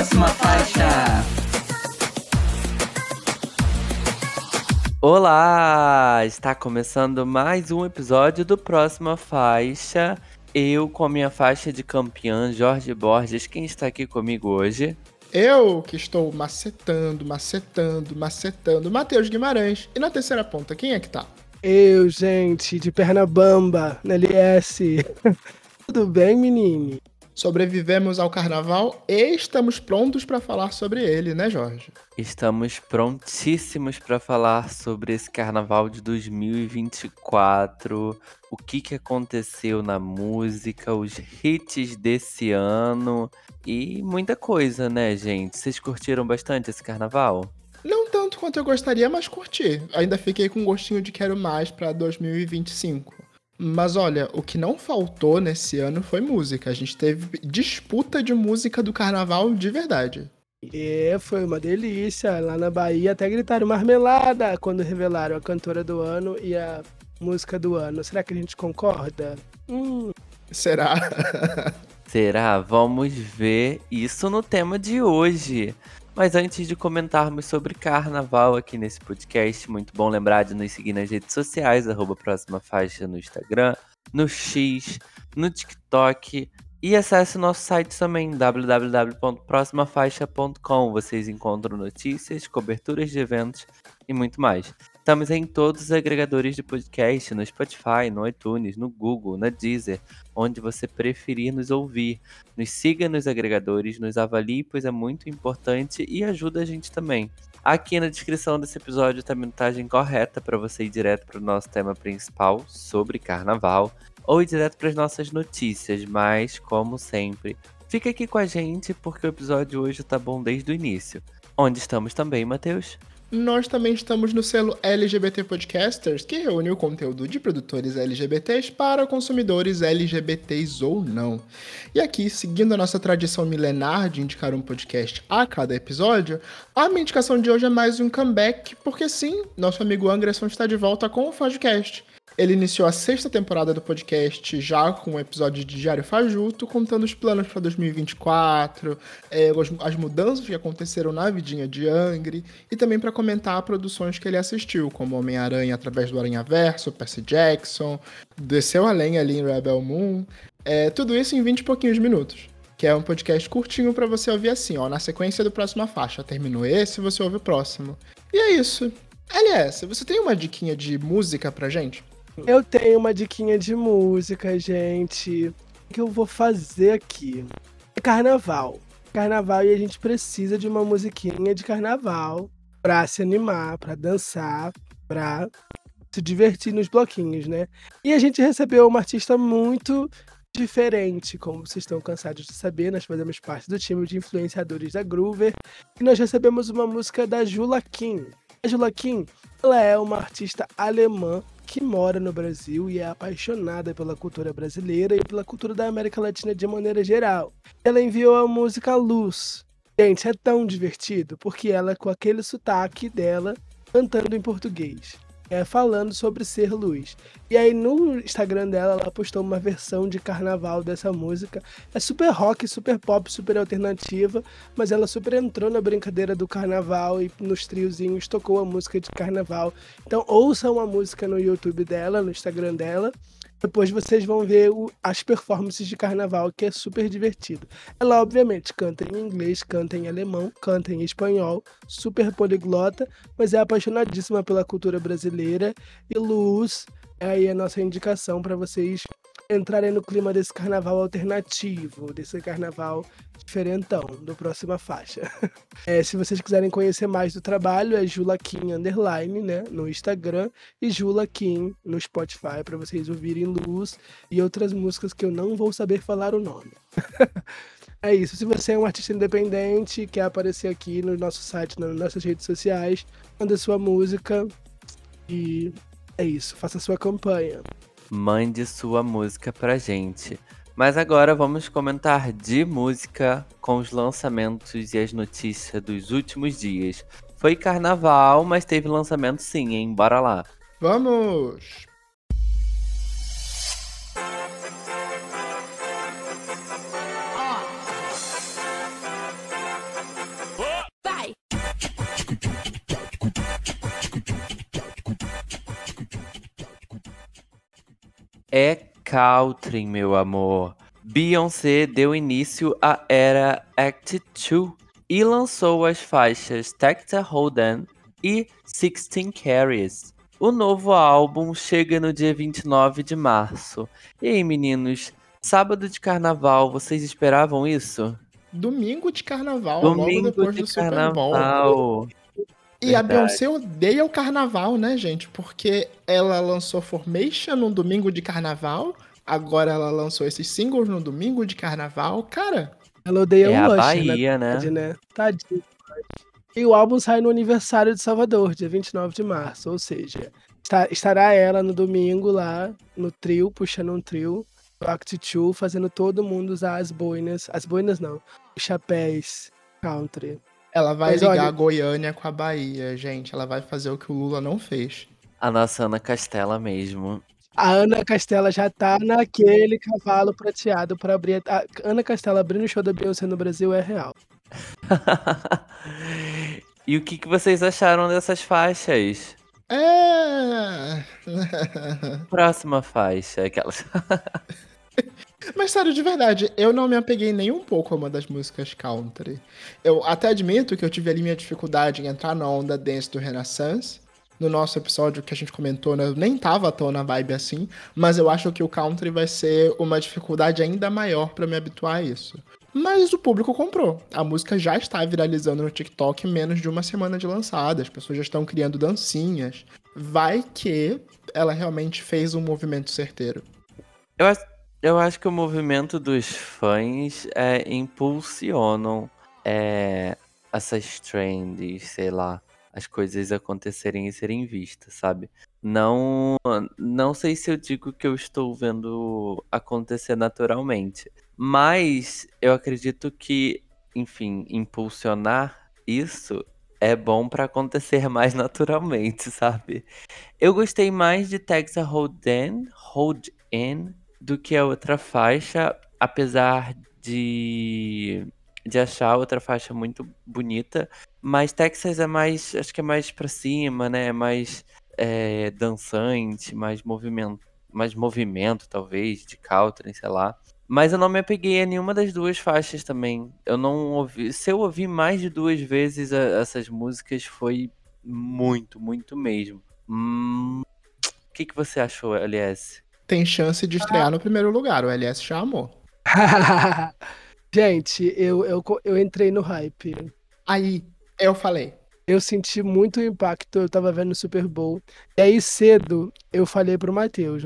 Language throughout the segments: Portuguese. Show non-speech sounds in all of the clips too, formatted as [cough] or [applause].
Próxima faixa. Olá! Está começando mais um episódio do Próxima Faixa. Eu com a minha faixa de campeã, Jorge Borges. Quem está aqui comigo hoje? Eu que estou macetando, macetando, macetando. Matheus Guimarães. E na terceira ponta, quem é que tá? Eu, gente, de perna bamba, na LS. [laughs] Tudo bem, menine? Sobrevivemos ao carnaval e estamos prontos para falar sobre ele, né, Jorge? Estamos prontíssimos para falar sobre esse carnaval de 2024, o que, que aconteceu na música, os hits desse ano e muita coisa, né, gente? Vocês curtiram bastante esse carnaval? Não tanto quanto eu gostaria, mas curti. Ainda fiquei com um gostinho de quero mais para 2025. Mas olha, o que não faltou nesse ano foi música. A gente teve disputa de música do carnaval de verdade. É, foi uma delícia. Lá na Bahia até gritaram marmelada quando revelaram a cantora do ano e a música do ano. Será que a gente concorda? Hum. Será? Será? Vamos ver isso no tema de hoje. Mas antes de comentarmos sobre carnaval aqui nesse podcast, muito bom lembrar de nos seguir nas redes sociais, arroba próxima faixa no Instagram, no X, no TikTok. E acesse nosso site também, www.proximafaixa.com. Vocês encontram notícias, coberturas de eventos e muito mais. Estamos em todos os agregadores de podcast, no Spotify, no iTunes, no Google, na Deezer, onde você preferir nos ouvir. Nos siga nos agregadores, nos avalie, pois é muito importante e ajuda a gente também. Aqui na descrição desse episódio está a minutagem correta para você ir direto para o nosso tema principal sobre carnaval ou ir direto para as nossas notícias, mas como sempre, fica aqui com a gente porque o episódio hoje tá bom desde o início. Onde estamos também, Matheus? Nós também estamos no selo LGBT Podcasters, que reúne o conteúdo de produtores LGBTs para consumidores LGBTs ou não. E aqui, seguindo a nossa tradição milenar de indicar um podcast a cada episódio, a minha indicação de hoje é mais um comeback, porque sim, nosso amigo Anderson está de volta com o Fajcast. Ele iniciou a sexta temporada do podcast já com um episódio de Diário Fajuto, contando os planos para 2024, é, as mudanças que aconteceram na vidinha de Angry, e também para comentar produções que ele assistiu, como Homem-Aranha através do Aranha Verso, Percy Jackson, desceu além ali em Rebel Moon. É, tudo isso em 20 e pouquinhos minutos. Que é um podcast curtinho para você ouvir assim, ó, na sequência do próxima faixa. Terminou esse, você ouve o próximo. E é isso. LS, você tem uma diquinha de música pra gente? Eu tenho uma diquinha de música, gente. O que eu vou fazer aqui? Carnaval. Carnaval e a gente precisa de uma musiquinha de carnaval pra se animar, pra dançar, pra se divertir nos bloquinhos, né? E a gente recebeu uma artista muito diferente, como vocês estão cansados de saber, nós fazemos parte do time de influenciadores da Groover e nós recebemos uma música da Jula Kim. A Jula Kim, ela é uma artista alemã que mora no Brasil e é apaixonada pela cultura brasileira e pela cultura da América Latina de maneira geral. Ela enviou a música Luz. Gente, é tão divertido porque ela, com aquele sotaque dela, cantando em português é, falando sobre ser luz. E aí no Instagram dela, ela postou uma versão de carnaval dessa música. É super rock, super pop, super alternativa, mas ela super entrou na brincadeira do carnaval e nos triozinhos tocou a música de carnaval. Então ouçam a música no YouTube dela, no Instagram dela. Depois vocês vão ver o, as performances de carnaval, que é super divertido. Ela, obviamente, canta em inglês, canta em alemão, canta em espanhol, super poliglota, mas é apaixonadíssima pela cultura brasileira. E Luz é aí a nossa indicação para vocês entrarem no clima desse carnaval alternativo, desse carnaval diferentão, do próxima faixa. [laughs] É, se vocês quiserem conhecer mais do trabalho, é Julaquim Underline, né, no Instagram, e Julaquim no Spotify, para vocês ouvirem Luz e outras músicas que eu não vou saber falar o nome. [laughs] é isso. Se você é um artista independente, quer aparecer aqui no nosso site, nas nossas redes sociais, manda sua música e é isso. Faça sua campanha mande sua música pra gente. Mas agora vamos comentar de música com os lançamentos e as notícias dos últimos dias. Foi carnaval, mas teve lançamento sim, hein? Bora lá. Vamos! Country, meu amor. Beyoncé deu início à era Act 2 e lançou as faixas Texas Hold'em e Sixteen Carries. O novo álbum chega no dia 29 de março. E aí, meninos, sábado de carnaval, vocês esperavam isso? Domingo de carnaval, Domingo logo depois de do Super Bowl. E a. Beyoncé odeia o carnaval, né, gente? Porque ela lançou Formation no domingo de carnaval, agora ela lançou esses singles no domingo de carnaval. Cara, Ela odeia É o a Usher, Bahia, né? verdade, né? Tadinho. E o álbum sai no aniversário de Salvador, dia 29 de março. Ou seja, estará ela no domingo lá, no trio, puxando um trio, do Act 2, fazendo todo mundo usar as boinas. As boinas não, os chapéus country. Ela vai Mas ligar olha- a Goiânia com a Bahia, gente. Ela vai fazer o que o Lula não fez. A nossa Ana Castela mesmo. A Ana Castela já tá naquele cavalo prateado para abrir. A Ana Castela abrindo o show da Beyoncé no Brasil é real. [laughs] e o que, que vocês acharam dessas faixas? É. Próxima faixa, aquelas. [laughs] Mas sério, de verdade, eu não me apeguei nem um pouco a uma das músicas country. Eu até admito que eu tive ali minha dificuldade em entrar na onda dance do Renaissance. No nosso episódio que a gente comentou, né, eu nem tava tão na vibe assim, mas eu acho que o country vai ser uma dificuldade ainda maior pra me habituar a isso. Mas o público comprou. A música já está viralizando no TikTok em menos de uma semana de lançada. As pessoas já estão criando dancinhas. Vai que ela realmente fez um movimento certeiro. Eu, eu acho que o movimento dos fãs é, impulsionam é, essas trends, sei lá, as coisas acontecerem e serem vistas, sabe? Não, não sei se eu digo que eu estou vendo acontecer naturalmente, mas eu acredito que, enfim, impulsionar isso é bom pra acontecer mais naturalmente, [laughs] sabe? Eu gostei mais de Texas Hold'em, Hold In do que a outra faixa, apesar de, de achar outra faixa muito bonita. Mas Texas é mais, acho que é mais pra cima, né? É mais é, dançante, mais movimento, mais movimento, talvez, de country, sei lá. Mas eu não me apeguei a nenhuma das duas faixas também. Eu não ouvi. Se eu ouvi mais de duas vezes a- essas músicas, foi muito, muito mesmo. Hum, o que, que você achou, LS? Tem chance de estrear no primeiro lugar. O LS já amou. [laughs] Gente, eu, eu, eu entrei no hype. Aí, eu falei. Eu senti muito impacto, eu tava vendo o Super Bowl. E aí, cedo, eu falei pro Matheus,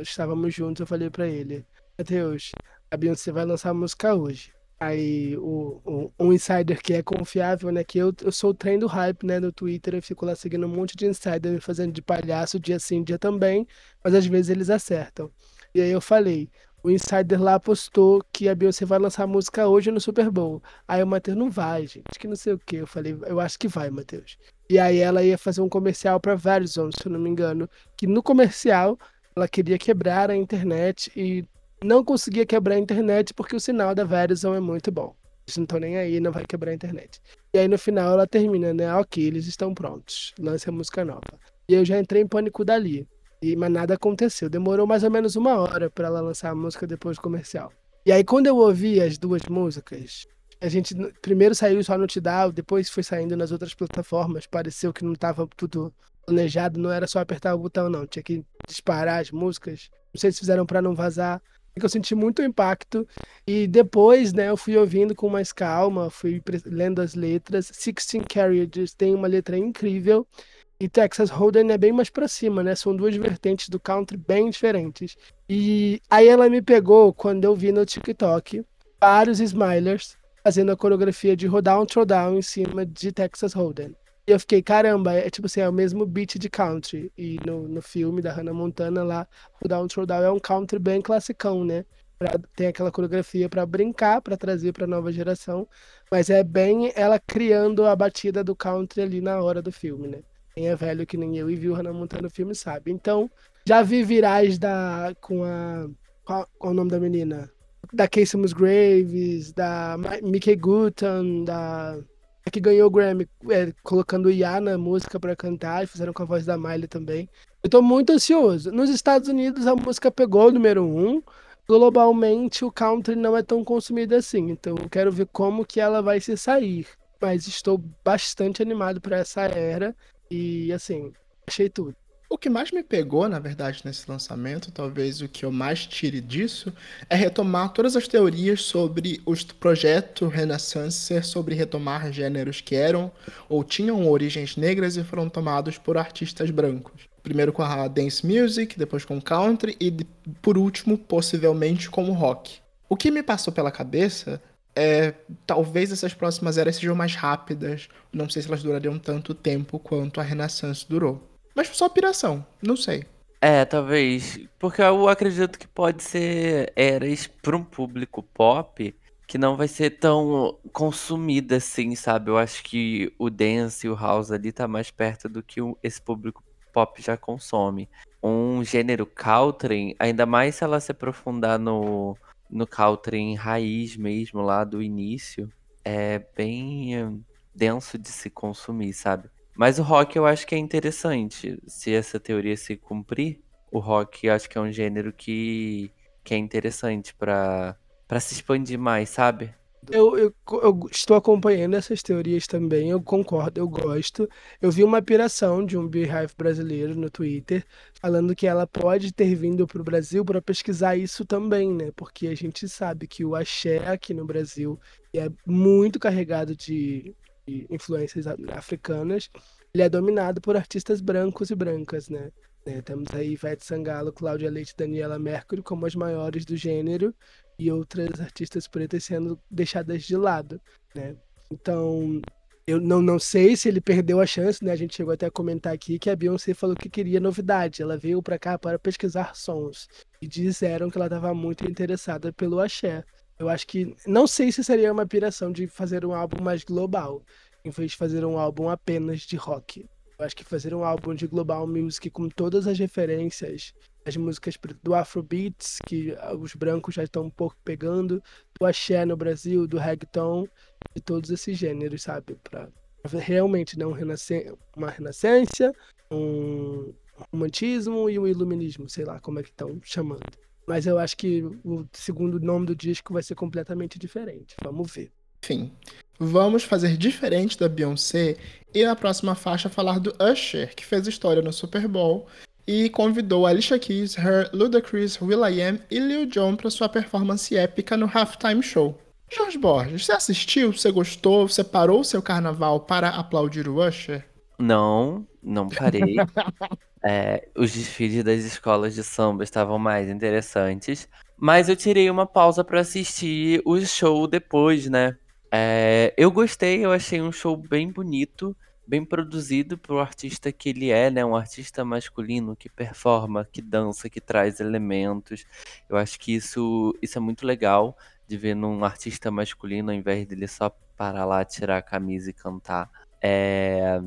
estávamos juntos, eu falei pra ele: Matheus, a Beyoncé vai lançar música hoje. Aí, o, o- um insider que é confiável, né? Que eu, eu sou o trem do hype, né? No Twitter, eu fico lá seguindo um monte de insider fazendo de palhaço, dia sim, dia também. Mas às vezes eles acertam. E aí eu falei: o insider lá postou que a Beyoncé vai lançar música hoje no Super Bowl. Aí o Matheus, não vai, gente, que não sei o que. Eu falei, eu acho que vai, Matheus. E aí ela ia fazer um comercial pra Verizon, se eu não me engano. Que no comercial ela queria quebrar a internet e não conseguia quebrar a internet porque o sinal da Verizon é muito bom. Eles não estão nem aí, não vai quebrar a internet. E aí no final ela termina, né? Ok, eles estão prontos. Lance a música nova. E eu já entrei em pânico dali. E, mas nada aconteceu. Demorou mais ou menos uma hora pra ela lançar a música depois do comercial. E aí, quando eu ouvi as duas músicas, a gente primeiro saiu só no Tidal, depois foi saindo nas outras plataformas. Pareceu que não tava tudo planejado, não era só apertar o botão, não. Tinha que disparar as músicas. Não sei se fizeram pra não vazar. Que eu senti muito impacto. E depois, né, eu fui ouvindo com mais calma, fui lendo as letras. Sixteen Carriages tem uma letra incrível. E Texas Hold'em é bem mais pra cima, né? São duas vertentes do country bem diferentes. E aí ela me pegou quando eu vi no TikTok vários Smilers fazendo a coreografia de rodar um throwdown em cima de Texas Hold'em. Eu fiquei, caramba, é tipo assim, é o mesmo beat de country. E no, no filme da Hannah Montana lá, rodar um throwdown é um country bem classicão, né? Pra, tem aquela coreografia pra brincar, pra trazer pra nova geração. Mas é bem ela criando a batida do country ali na hora do filme, né? Quem é velho que nem eu e viu Hannah Montana no filme sabe. Então, já vi virais da, com a. Qual, qual o nome da menina? Da Casey Musgraves, da Mickey Gutton, da. Que ganhou o Grammy, é, colocando Iá na música pra cantar, e fizeram com a voz da Miley também. Eu tô muito ansioso. Nos Estados Unidos a música pegou o número um. Globalmente o country não é tão consumido assim. Então eu quero ver como que ela vai se sair. Mas estou bastante animado para essa era. E assim, achei tudo. O que mais me pegou, na verdade, nesse lançamento, talvez o que eu mais tire disso, é retomar todas as teorias sobre o projeto Renaissance, sobre retomar gêneros que eram ou tinham origens negras e foram tomados por artistas brancos. Primeiro com a dance music, depois com country e, por último, possivelmente com o rock. O que me passou pela cabeça é talvez essas próximas eras sejam mais rápidas. Não sei se elas durariam tanto tempo quanto a Renaissance durou. Mas só piração, não sei. É, talvez. Porque eu acredito que pode ser eras para um público pop que não vai ser tão consumida assim, sabe? Eu acho que o dance e o house ali tá mais perto do que esse público pop já consome. Um gênero country, ainda mais se ela se aprofundar no, no country raiz mesmo, lá do início, é bem denso de se consumir, sabe? Mas o rock eu acho que é interessante. Se essa teoria se cumprir, o rock eu acho que é um gênero que, que é interessante para se expandir mais, sabe? Eu, eu, eu, estou acompanhando essas teorias também, eu concordo, eu gosto. Eu vi uma piração de um Beehive brasileiro no Twitter, falando que ela pode ter vindo para o Brasil para pesquisar isso também, né? Porque a gente sabe que o axé aqui no Brasil é muito carregado de influências africanas, ele é dominado por artistas brancos e brancas, né? É, temos aí Ivete Sangalo, Cláudia Leite, Daniela Mercury como as maiores do gênero e outras artistas pretas sendo deixadas de lado, né? Então, eu não, não sei se ele perdeu a chance, né? A gente chegou até a comentar aqui que a Beyoncé falou que queria novidade. Ela veio para cá para pesquisar sons e disseram que ela estava muito interessada pelo axé. Eu acho que. Não sei se seria uma piração de fazer um álbum mais global, em vez de fazer um álbum apenas de rock. Eu acho que fazer um álbum de global music com todas as referências, as músicas do Afrobeats, que os brancos já estão um pouco pegando, do axé no Brasil, do reggaeton, de todos esses gêneros, sabe? Para realmente não renascer, uma renascença, um romantismo e um iluminismo, sei lá como é que estão chamando. Mas eu acho que o segundo nome do disco vai ser completamente diferente. Vamos ver. Enfim, vamos fazer diferente da Beyoncé e na próxima faixa falar do Usher, que fez história no Super Bowl e convidou Alicia Keys, Her, Ludacris, will.i.am e Lil Jon para sua performance épica no Halftime Show. Jorge Borges, você assistiu? Você gostou? Você parou o seu carnaval para aplaudir o Usher? Não, não parei. É, os desfiles das escolas de samba estavam mais interessantes. Mas eu tirei uma pausa para assistir o show depois, né? É, eu gostei, eu achei um show bem bonito, bem produzido pro artista que ele é, né? Um artista masculino que performa, que dança, que traz elementos. Eu acho que isso, isso é muito legal de ver num artista masculino, ao invés dele só parar lá, tirar a camisa e cantar. É,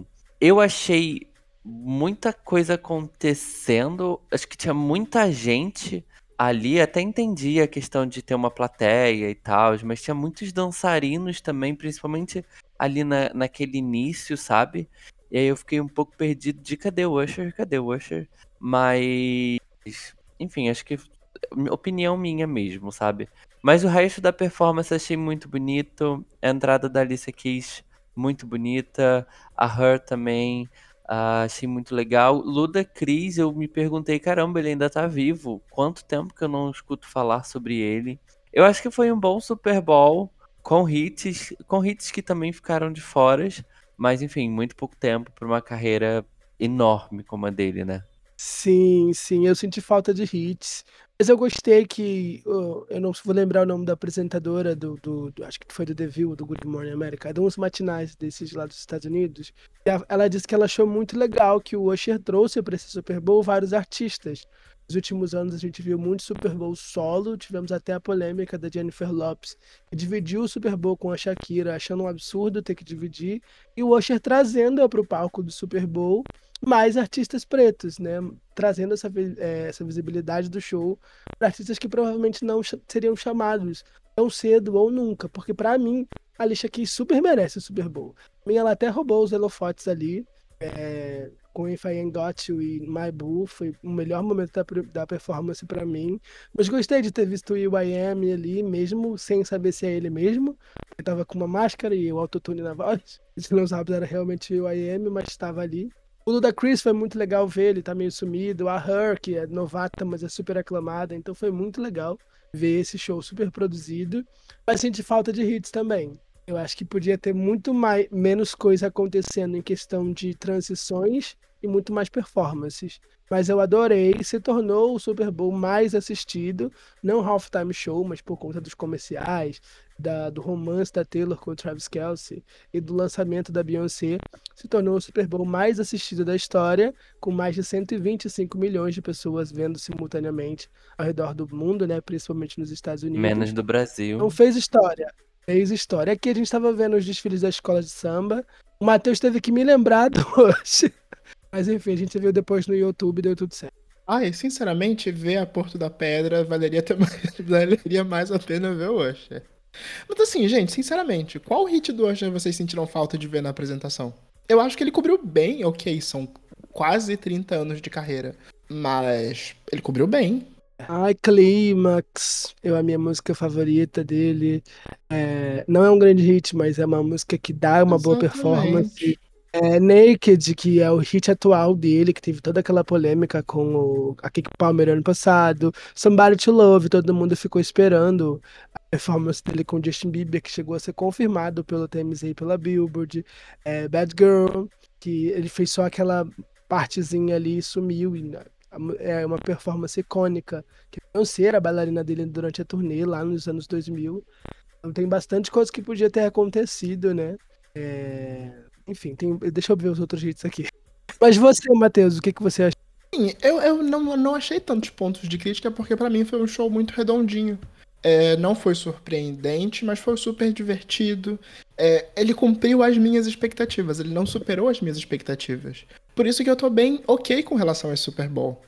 eu achei muita coisa acontecendo. Acho que tinha muita gente ali. Até entendi a questão de ter uma plateia e tal, mas tinha muitos dançarinos também, principalmente ali na, naquele início, sabe? E aí eu fiquei um pouco perdido de cadê o Usher? Cadê o Usher? Mas. Enfim, acho que. Opinião minha mesmo, sabe? Mas o resto da performance achei muito bonito. A entrada da Alicia Keys, muito bonita. A Her também. Ah, achei muito legal. Luda Cris, eu me perguntei, caramba, ele ainda tá vivo. Quanto tempo que eu não escuto falar sobre ele? Eu acho que foi um bom Super Bowl com hits, com hits que também ficaram de fora, mas enfim, muito pouco tempo para uma carreira enorme como a dele, né? Sim, sim, eu senti falta de hits. Mas eu gostei que. eu não vou lembrar o nome da apresentadora do, do, do Acho que foi do The View, do Good Morning America, de uns matinais desses lá dos Estados Unidos. ela disse que ela achou muito legal que o Usher trouxe para esse Super Bowl vários artistas. Nos últimos anos a gente viu muito Super Bowl solo, tivemos até a polêmica da Jennifer Lopes, que dividiu o Super Bowl com a Shakira, achando um absurdo ter que dividir, e o Usher trazendo-a para o palco do Super Bowl mais artistas pretos, né? Trazendo essa, é, essa visibilidade do show para artistas que provavelmente não seriam chamados tão cedo ou nunca, porque para mim a Alicia Keys super merece o Super Bowl. A mim ela até roubou os holofotes ali, é, com If I Ain't Got You e My Boo. Foi o melhor momento da, da performance para mim. Mas gostei de ter visto o I.M. ali, mesmo sem saber se é ele mesmo. Ele tava com uma máscara e o autotune na voz. Gente não sabe se era realmente o I.M., mas estava ali. O da Chris foi muito legal ver, ele tá meio sumido. A Her, que é novata, mas é super aclamada. Então foi muito legal ver esse show super produzido. Mas senti falta de hits também. Eu acho que podia ter muito mais, menos coisa acontecendo em questão de transições e muito mais performances. Mas eu adorei, se tornou o Super Bowl mais assistido, não halftime show, mas por conta dos comerciais, da, do romance da Taylor com o Travis Kelce e do lançamento da Beyoncé, se tornou o Super Bowl mais assistido da história, com mais de 125 milhões de pessoas vendo simultaneamente ao redor do mundo, né, principalmente nos Estados Unidos. Menos do Brasil. Então fez história. Fez história. Aqui a gente estava vendo os desfiles da escola de samba. O Matheus teve que me lembrar [laughs] do hoje. Mas enfim, a gente viu depois no YouTube deu tudo certo. Ah, e sinceramente, ver a Porto da Pedra valeria, ter mais, [laughs] valeria mais a pena ver o Usher. Mas assim, gente, sinceramente, qual hit do Usher vocês sentiram falta de ver na apresentação? Eu acho que ele cobriu bem, ok, são quase 30 anos de carreira. Mas ele cobriu bem. Ai, Clímax, eu a minha música favorita dele. É, não é um grande hit, mas é uma música que dá uma boa performance. É, Naked, que é o hit atual dele, que teve toda aquela polêmica com o, a Kiki Palmer ano passado. Somebody to Love, todo mundo ficou esperando a performance dele com Justin Bieber, que chegou a ser confirmado pelo TMZ e pela Billboard. É, Bad Girl, que ele fez só aquela partezinha ali e sumiu. E é uma performance icônica, que não ser a bailarina dele durante a turnê lá nos anos 2000. Então tem bastante coisa que podia ter acontecido, né? É... Enfim, tem... deixa eu ver os outros hits aqui. [laughs] Mas você, Matheus, o que, que você acha? Sim, eu, eu não, não achei tantos pontos de crítica, porque para mim foi um show muito redondinho. É, não foi surpreendente, mas foi super divertido. É, ele cumpriu as minhas expectativas, ele não superou as minhas expectativas. Por isso que eu tô bem ok com relação ao Super Bowl.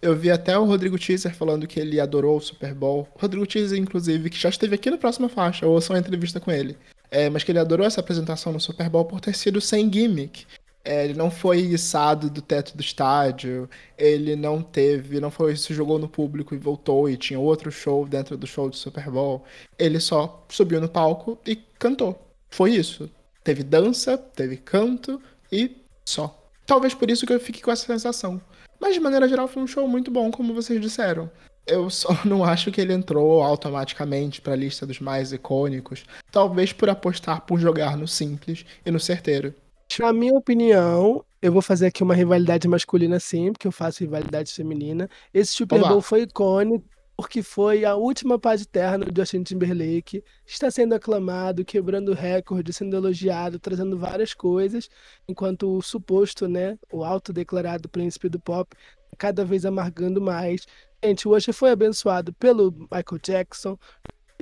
Eu vi até o Rodrigo Teaser falando que ele adorou o Super Bowl. O Rodrigo Teaser, inclusive, que já esteve aqui no Próxima Faixa, ou só uma entrevista com ele. É, mas que ele adorou essa apresentação no Super Bowl por ter sido sem gimmick. É, ele não foi içado do teto do estádio, ele não teve, não foi, se jogou no público e voltou e tinha outro show dentro do show do Super Bowl. Ele só subiu no palco e cantou. Foi isso. Teve dança, teve canto e só. Talvez por isso que eu fique com essa sensação. Mas de maneira geral foi um show muito bom, como vocês disseram. Eu [laughs] só não acho que ele entrou automaticamente para a lista dos mais icônicos, talvez por apostar por jogar no simples e no certeiro. Na minha opinião, eu vou fazer aqui uma rivalidade masculina sim, porque eu faço rivalidade feminina. Esse Super Bowl foi icônico porque foi a última paz de terra do Justin Timberlake, está sendo aclamado, quebrando recorde, sendo elogiado, trazendo várias coisas, enquanto o suposto, né, o autodeclarado príncipe do pop, cada vez amargando mais. Gente, o foi abençoado pelo Michael Jackson,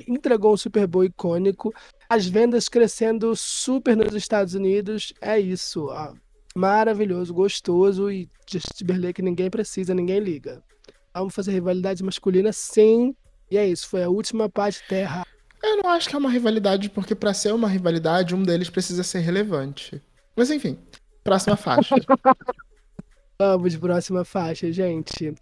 entregou um Super Bowl icônico, as vendas crescendo super nos Estados Unidos, é isso, ó. Maravilhoso, gostoso e Justin Timberlake ninguém precisa, ninguém liga. Vamos fazer rivalidade masculina, sim. E é isso, foi a última parte terra. Eu não acho que é uma rivalidade, porque para ser uma rivalidade, um deles precisa ser relevante. Mas enfim, próxima faixa. [laughs] Vamos, próxima faixa, gente.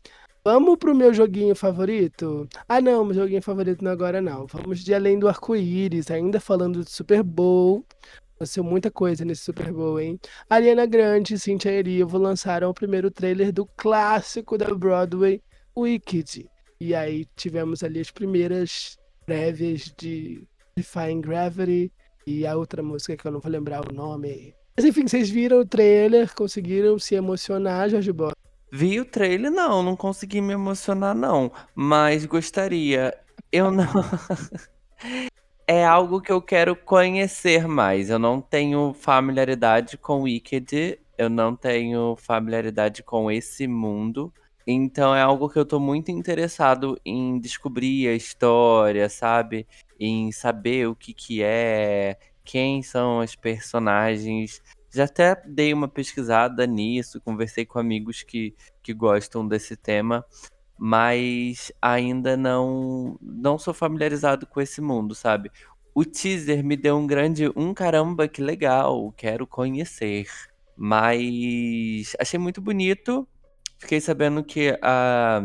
Vamos pro meu joguinho favorito? Ah, não, meu joguinho favorito não agora não. Vamos de Além do Arco-Íris, ainda falando de Super Bowl. Aconteceu muita coisa nesse Super Bowl, hein? Ariana Grande e Cynthia Erivo lançaram o primeiro trailer do clássico da Broadway, Wicked. E aí tivemos ali as primeiras prévias de Defying Gravity e a outra música que eu não vou lembrar o nome. Mas enfim, vocês viram o trailer, conseguiram se emocionar, Jorge Boy? Vi o trailer, não, não consegui me emocionar, não. Mas gostaria. Eu não. [laughs] é algo que eu quero conhecer mais. Eu não tenho familiaridade com Wicked, eu não tenho familiaridade com esse mundo. Então é algo que eu tô muito interessado em descobrir a história, sabe? Em saber o que que é, quem são as personagens. Já até dei uma pesquisada nisso, conversei com amigos que, que gostam desse tema, mas ainda não não sou familiarizado com esse mundo, sabe? O teaser me deu um grande um caramba, que legal, quero conhecer. Mas achei muito bonito. Fiquei sabendo que a,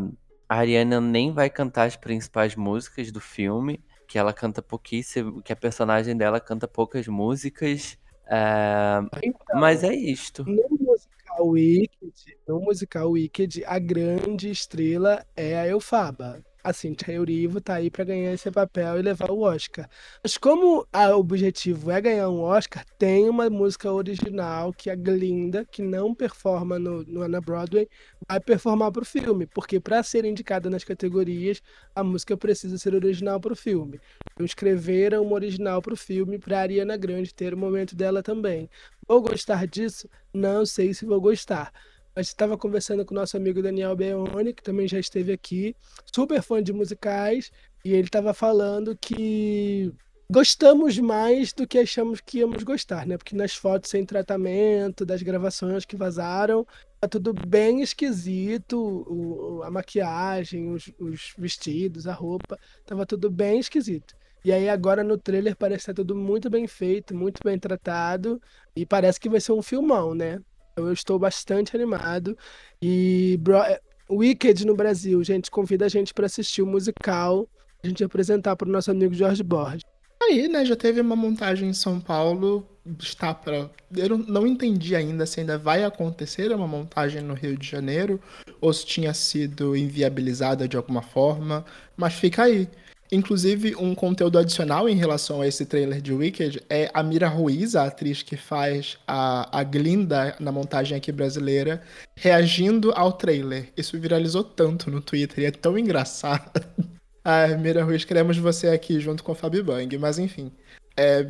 a Ariana nem vai cantar as principais músicas do filme, que ela canta pouquíssimo, que a personagem dela canta poucas músicas. É, Então, mas é isto. no musical Wicked, no musical Wicked, a grande estrela é a Elfaba. A Cynthia Erivo tá aí pra ganhar esse papel e levar o Oscar. Mas como o objetivo é ganhar um Oscar, tem uma música original que a Glinda, que não performa no, no Broadway, vai performar pro filme, porque para ser indicada nas categorias, a música precisa ser original pro filme. Então escreveram uma original pro filme pra Ariana Grande ter o momento dela também. Vou gostar disso? Não sei se vou gostar. Mas estava conversando com o nosso amigo Daniel Beone, que também já esteve aqui, super fã de musicais, e ele estava falando que gostamos mais do que achamos que íamos gostar, né? Porque nas fotos sem tratamento, das gravações que vazaram, tá tudo bem esquisito, o- a maquiagem, os, os vestidos, a roupa, tava tudo bem esquisito. E aí agora no trailer parece que tá tudo muito bem feito, muito bem tratado, e parece que vai ser um filmão, né? Eu estou bastante animado. E Bro- é, Wicked no Brasil, gente, convida a gente para assistir o musical, a gente apresentar para o nosso amigo Jorge Borges. Aí, né, já teve uma montagem em São Paulo, está para. Eu não entendi ainda se ainda vai acontecer uma montagem no Rio de Janeiro ou se tinha sido inviabilizada de alguma forma, mas fica aí. Inclusive, um conteúdo adicional em relação a esse trailer de Wicked é a Mira Ruiz, a atriz que faz a, a Glinda na montagem aqui brasileira, reagindo ao trailer. Isso viralizou tanto no Twitter e é tão engraçado. [laughs] Ah, Mira Ruiz, queremos você aqui junto com a Fabi Bang, mas enfim. É,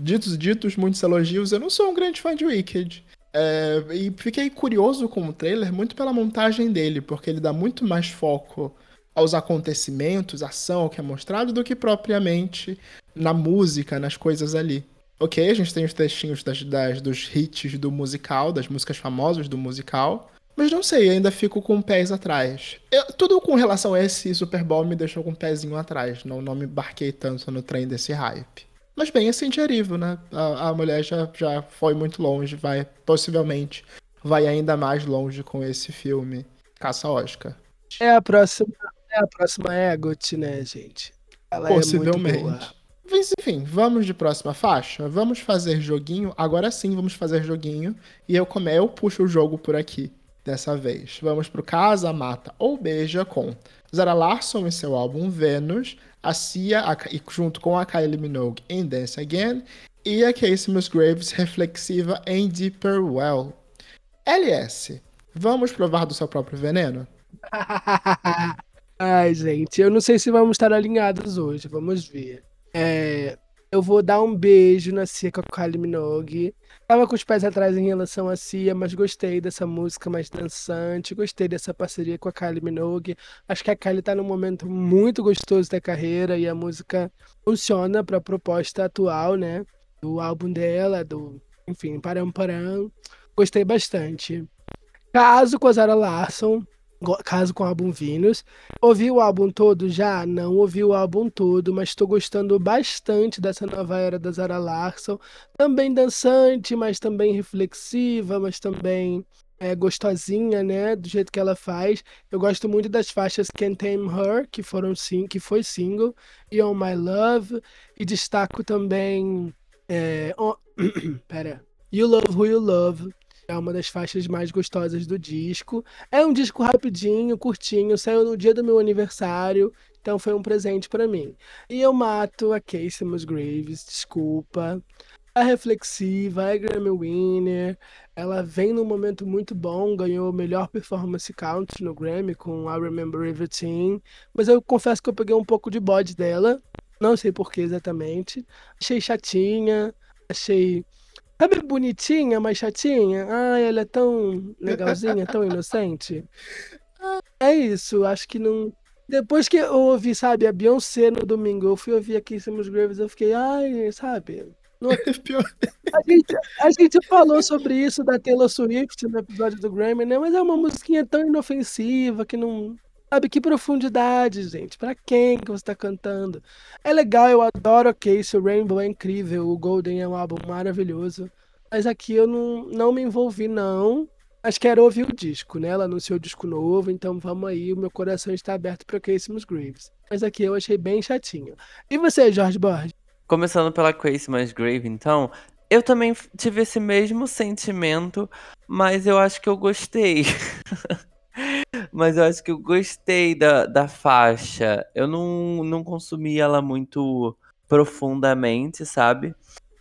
ditos, ditos muitos elogios, eu não sou um grande fã de Wicked. É, e fiquei curioso com o trailer muito pela montagem dele, porque ele dá muito mais foco aos acontecimentos, ação que é mostrado, do que propriamente na música, nas coisas ali. Ok, a gente tem os textinhos das, das- dos hits do musical, das músicas famosas do musical. Mas não sei, ainda fico com pés atrás. Eu- tudo com relação a esse Super Bowl me deixou com um pezinho atrás. Não, não me embarquei tanto no trem desse hype. Mas bem, é Cintia Erivo, né? A, a mulher já, já foi muito longe, vai possivelmente vai ainda mais longe com esse filme. Caça Oscar. É a próxima, é a próxima Egot, né, gente? Ela é muito boa. Possivelmente. Mas enfim, vamos de próxima faixa? Vamos fazer joguinho. Agora sim, vamos fazer joguinho. E eu come, eu puxo o jogo por aqui, dessa vez. Vamos pro Casa, Mata ou Beija com Zara Larson e seu álbum Venus, a Cia, a, e junto com a Kylie Minogue em Dance Again, e a Casey Musgraves reflexiva em Deeper Well. LS, vamos provar do seu próprio veneno? [laughs] Ai, gente, eu não sei se vamos estar alinhados hoje, vamos ver. É, eu vou dar um beijo na Cia com a Kylie Minogue. Tava com os pés atrás em relação à Cia, mas gostei dessa música mais dançante, gostei dessa parceria com a Kylie Minogue. Acho que a Kylie tá num momento muito gostoso da carreira e a música funciona para a proposta atual, né? Do álbum dela, do, enfim, Param Param. Gostei bastante. Caso com a Zara Larson, caso com o álbum Venus. Ouvi o álbum todo já? Não ouvi o álbum todo, mas estou gostando bastante dessa nova era da Zara Larson. Também dançante, mas também reflexiva, mas também é, gostosinha, né? Do jeito que ela faz. Eu gosto muito das faixas Can't Tame Her, que foram sim, que foi single, e On My Love. E destaco também. É, [coughs] Pera. You Love Who You Love. É uma das faixas mais gostosas do disco. É um disco rapidinho, curtinho, saiu no dia do meu aniversário, então foi um presente pra mim. E eu mato a Casey Musgraves, desculpa. A reflexiva, a Grammy Winner, ela vem num momento muito bom, ganhou melhor performance country no Grammy com I Remember Everything, mas eu confesso que eu peguei um pouco de bode dela, não sei por que exatamente. Achei chatinha, achei Sabe bonitinha, mas chatinha? Ai, ela é tão legalzinha, tão inocente. [laughs] É isso, acho que não. Depois que eu ouvi, sabe, a Beyoncé no domingo, eu fui ouvir aqui Simus Graves, eu fiquei, ai, sabe? Não- [laughs] Pior- A gente, a gente falou sobre isso da Taylor Swift no episódio do Grammy, né? Mas é uma musiquinha tão inofensiva que não. Sabe, que profundidade, gente. Pra quem que você tá cantando? É legal, eu adoro o Case, o Rainbow é incrível, o Golden é um álbum maravilhoso. Mas aqui eu não, não me envolvi, não. Mas quero ouvir o disco, né? Ela anunciou o disco novo, então vamos aí. O meu coração está aberto para Casey Musgraves. Mas aqui eu achei bem chatinho. E você, Jorge Borges? Começando pela Casey Musgrave, então, eu também tive esse mesmo sentimento, mas eu acho que eu gostei. [laughs] mas eu acho que eu gostei da, da faixa. Eu não, não consumi ela muito profundamente, sabe?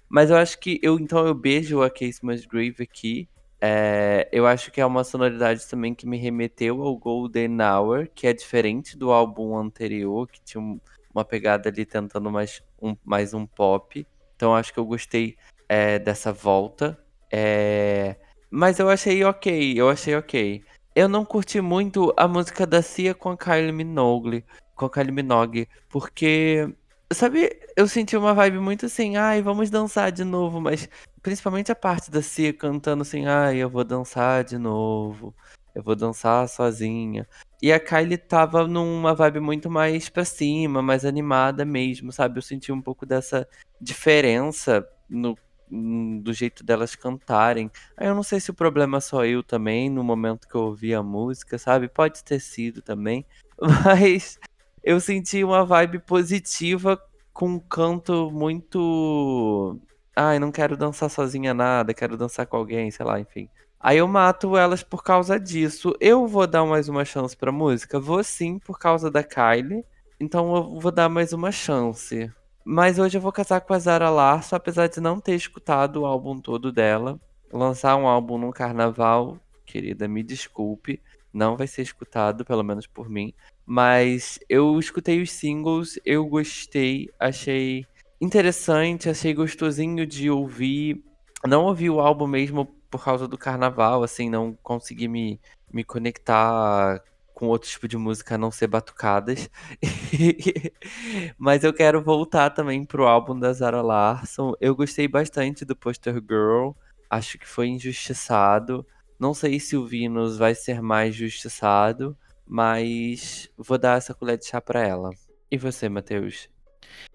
Mas eu acho que eu então eu beijo a Case Musgrave aqui. É, eu acho que é uma sonoridade também que me remeteu ao Golden Hour, que é diferente do álbum anterior, que tinha um, uma pegada ali tentando mais um, mais um pop. Então acho que eu gostei é, dessa volta. É, mas eu achei ok, eu achei ok. Eu não curti muito a música da Cia com a Kylie Minogue, com a Kylie Minogue, porque sabe, eu senti uma vibe muito assim, ai, vamos dançar de novo, mas principalmente a parte da Cia cantando assim, ai, eu vou dançar de novo, eu vou dançar sozinha. E a Kylie tava numa vibe muito mais pra cima, mais animada mesmo, sabe? Eu senti um pouco dessa diferença no do jeito delas cantarem. Aí eu não sei se o problema só eu também, no momento que eu ouvi a música, sabe? Pode ter sido também. [laughs] Mas eu senti uma vibe positiva com um canto muito. Ai, não quero dançar sozinha nada, quero dançar com alguém, sei lá, enfim. Aí eu mato elas por causa disso. Eu vou dar mais uma chance pra música? Vou sim, por causa da Kylie. Então eu vou dar mais uma chance. Mas hoje eu vou casar com a Zara Larson, apesar de não ter escutado o álbum todo dela. Lançar um álbum no carnaval, querida, me desculpe, não vai ser escutado, pelo menos por mim. Mas eu escutei os singles, eu gostei, achei interessante, achei gostosinho de ouvir. Não ouvi o álbum mesmo por causa do carnaval, assim, não consegui me, me conectar com outro tipo de música a não ser batucadas. [laughs] Mas eu quero voltar também pro álbum da Zara Larson. Eu gostei bastante do Poster Girl. Acho que foi injustiçado. Não sei se o Venus vai ser mais justiçado, mas vou dar essa colher de chá pra ela. E você, Matheus?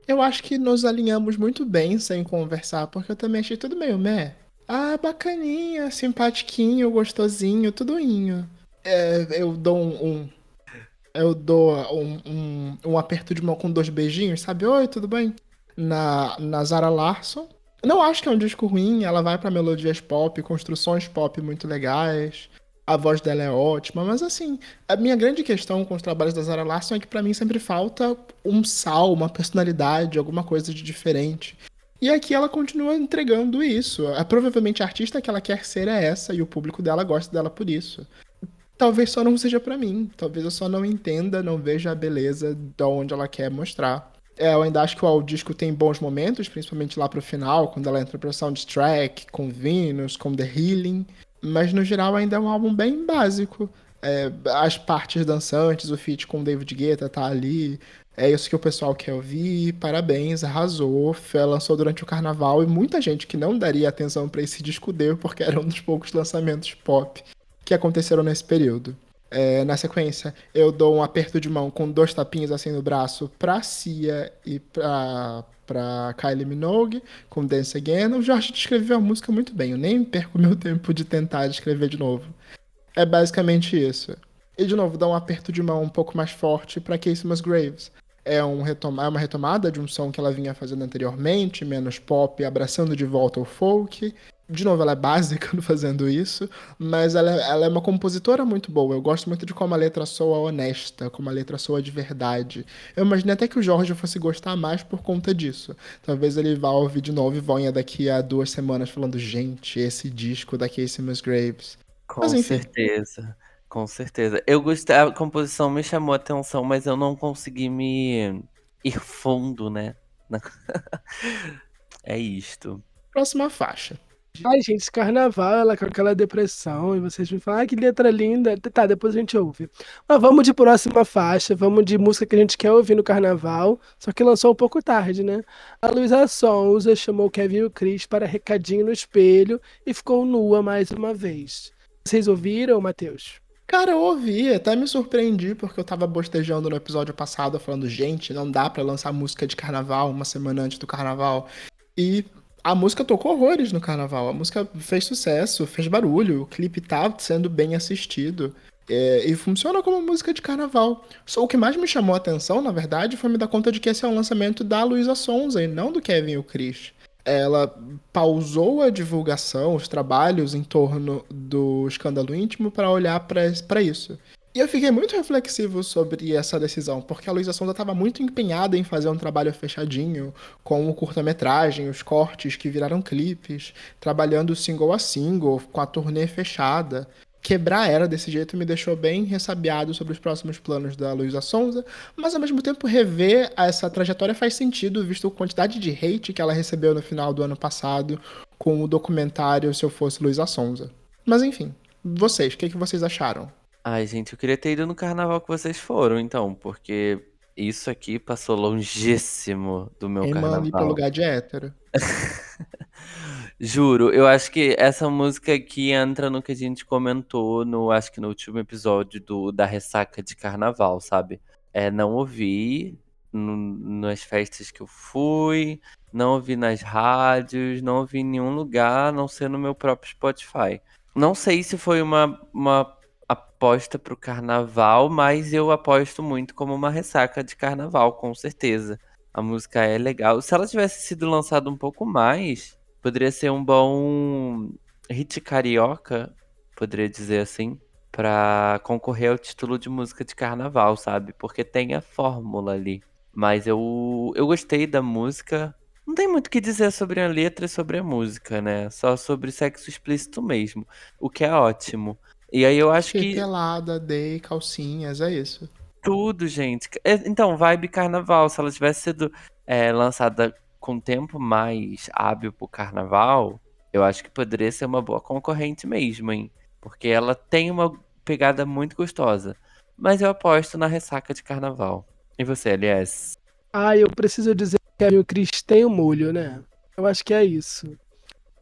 Eu acho que nos alinhamos muito bem sem conversar, porque eu também achei tudo meio meh. Ah, bacaninha, simpatiquinho, gostosinho, tudoinho é, eu dou um, um eu dou um, um, um, aperto de mão com dois beijinhos, sabe? Oi, tudo bem? Na, na Zara Larson. Não acho que é um disco ruim, ela vai para melodias pop, construções pop muito legais. A voz dela é ótima, mas assim, a minha grande questão com os trabalhos da Zara Larson é que para mim sempre falta um sal, uma personalidade, alguma coisa de diferente. E aqui ela continua entregando isso. É, provavelmente a artista que ela quer ser é essa e o público dela gosta dela por isso talvez só não seja para mim. Talvez eu só não entenda, não veja a beleza de onde ela quer mostrar. É, eu ainda acho que o disco tem bons momentos, principalmente lá pro final, quando ela entra pro soundtrack, com Venus, com The Healing. Mas no geral ainda é um álbum bem básico. É, as partes dançantes, o feat com David Guetta tá ali. É isso que o pessoal quer ouvir. Parabéns, arrasou. Lançou durante o carnaval e muita gente que não daria atenção para esse disco deu, porque era um dos poucos lançamentos pop que aconteceram nesse período. É, na sequência, eu dou um aperto de mão com dois tapinhos assim no braço pra Cia e pra, pra Kylie Minogue, com Dance Again. O Jorge descreveu a música muito bem, eu nem perco meu tempo de tentar descrever de novo. É basicamente isso. E de novo, dá um aperto de mão um pouco mais forte para Casey Musgraves. É, um retoma é uma retomada de um som que ela vinha fazendo anteriormente, menos pop, abraçando de volta o folk de novo, ela é básica [laughs] no fazendo isso, mas ela, ela, é uma compositora muito boa. Eu gosto muito de como a letra soa honesta, como a letra soa de verdade. Eu imaginei até que o Jorge fosse gostar mais por conta disso. Talvez ele vá ouvir de novo e venha daqui a duas semanas falando: gente, esse disco da Casey Musgraves. Com mas, certeza. Com certeza. Eu gostei, a composição me chamou a atenção, mas eu não consegui me ir fundo, né? [laughs] é isto. Próxima faixa. Ai, gente, esse carnaval, ela com aquela depressão, e vocês me falam, ai, que letra linda. Tá, depois a gente ouve. Mas vamos de próxima faixa, vamos de música que a gente quer ouvir no carnaval, só que lançou um pouco tarde, né? A Luísa Sonza chamou Kevin e o Cris para recadinho no espelho e ficou nua mais uma vez. Vocês ouviram, Matheus? Cara, eu ouvi, até me surpreendi, porque eu tava bostejando no episódio passado, falando, gente, não dá para lançar música de carnaval uma semana antes do carnaval. E a música tocou horrores no carnaval. A música fez sucesso, fez barulho, o clipe tá sendo bem assistido. É, e funciona como música de carnaval. Só o que mais me chamou a atenção, na verdade, foi me dar conta de que esse é um lançamento da Luísa Sonza e não do Kevin e o Chris. Ela pausou a divulgação, os trabalhos em torno do escândalo íntimo para olhar para isso. E eu fiquei muito reflexivo sobre essa decisão, porque a Luísa Sonza estava muito empenhada em fazer um trabalho fechadinho, com o curta-metragem, os cortes que viraram clipes, trabalhando single a single, com a turnê fechada. Quebrar era desse jeito me deixou bem ressabiado sobre os próximos planos da Luísa Sonza, mas ao mesmo tempo rever essa trajetória faz sentido, visto a quantidade de hate que ela recebeu no final do ano passado com o documentário Se Eu Fosse Luísa Sonza. Mas enfim, vocês, o que, que vocês acharam? Ai, gente, eu queria ter ido no carnaval que vocês foram, então, porque isso aqui passou longíssimo do meu Emane carnaval. pro lugar de hétero. [laughs] Juro, eu acho que essa música aqui entra no que a gente comentou no, acho que no último episódio do, da ressaca de carnaval, sabe? É, não ouvi no- nas festas que eu fui, não ouvi nas rádios, não ouvi em nenhum lugar, a não ser no meu próprio Spotify. Não sei se foi uma, uma aposta pro carnaval, mas eu aposto muito como uma ressaca de carnaval, com certeza. A música é legal. Se ela tivesse sido lançada um pouco mais, poderia ser um bom hit carioca, poderia dizer assim, pra concorrer ao título de música de carnaval, sabe? Porque tem a fórmula ali. Mas eu, eu gostei da música. Não tem muito o que dizer sobre a letra e sobre a música, né? Só sobre sexo explícito mesmo. O que é ótimo. E aí eu acho Fiquei que pelada, dei calcinhas, é isso. tudo, gente. É, Então, vibe carnaval. Se ela tivesse sido é, lançada com tempo mais hábil pro carnaval, eu acho que poderia ser uma boa concorrente mesmo, hein? Porque ela tem uma pegada muito gostosa. Mas eu aposto na ressaca de carnaval. E você, aliás? Ah, eu preciso dizer que a Mil Cris tem o molho, né? Eu acho que é isso.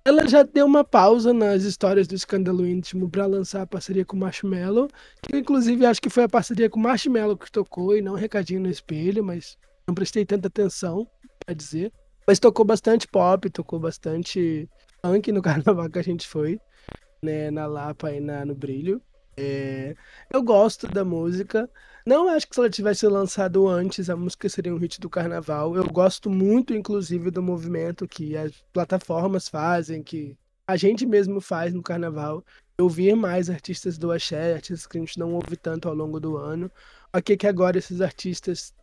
Ela já deu uma pausa nas histórias do escândalo íntimo pra lançar a parceria com o Marshmello. Que eu, inclusive, acho que foi a parceria com o Marshmello que tocou e não um recadinho no espelho, mas não prestei tanta atenção, pra dizer. Mas tocou bastante pop, tocou bastante funk no [laughs] carnaval que a gente foi, né? Na Lapa e na, no Brilho. É, eu gosto da música. Não acho que se ela tivesse lançado antes, a música seria um hit do carnaval. Eu gosto muito, inclusive, do movimento que as plataformas fazem, que a gente mesmo faz no carnaval. Ouvir mais artistas do axé, artistas que a gente não ouve tanto ao longo do ano. Ok, que agora esses artistas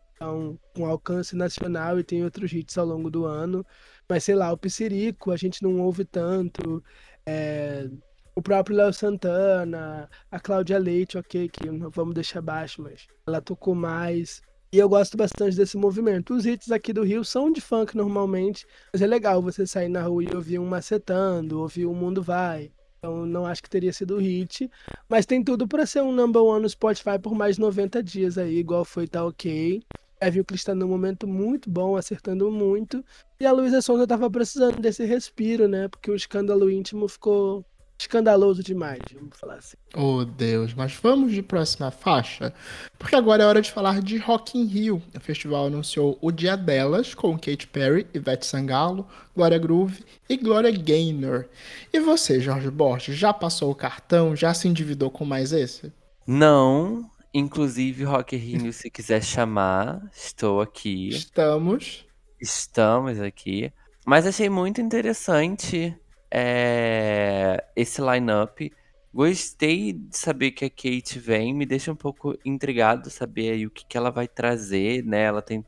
com alcance nacional e tem outros hits ao longo do ano. Mas sei lá, o Psirico a gente não ouve tanto. É, o próprio Léo Santana, a Cláudia Leite, ok, que não vamos deixar baixo, mas ela tocou mais. E eu gosto bastante desse movimento. Os hits aqui do Rio são de funk normalmente, mas é legal você sair na rua e ouvir um macetando, ouvir um Mundo Vai. Então não acho que teria sido hit, mas tem tudo para ser um number one no Spotify por mais 90 dias aí, igual foi Tá Ok. Kevin Cris está num momento muito bom, acertando muito. E a Luísa Sonza tava precisando desse respiro, né? Porque o escândalo íntimo ficou escandaloso demais, vamos falar assim. Oh, Deus, mas vamos de próxima faixa? Porque agora é hora de falar de Rock in Rio. O festival anunciou o Dia Delas com Katy Perry, Ivete Sangalo, Glória Groove e Glória Gaynor. E você, Jorge Borges, já passou o cartão? Já se endividou com mais esse? Não. Inclusive, Rock Rio, se quiser chamar, estou aqui. Estamos. Estamos aqui. Mas achei muito interessante é, esse line-up. Gostei de saber que a Kate vem, me deixa um pouco intrigado saber aí o que, que ela vai trazer, né? Ela tem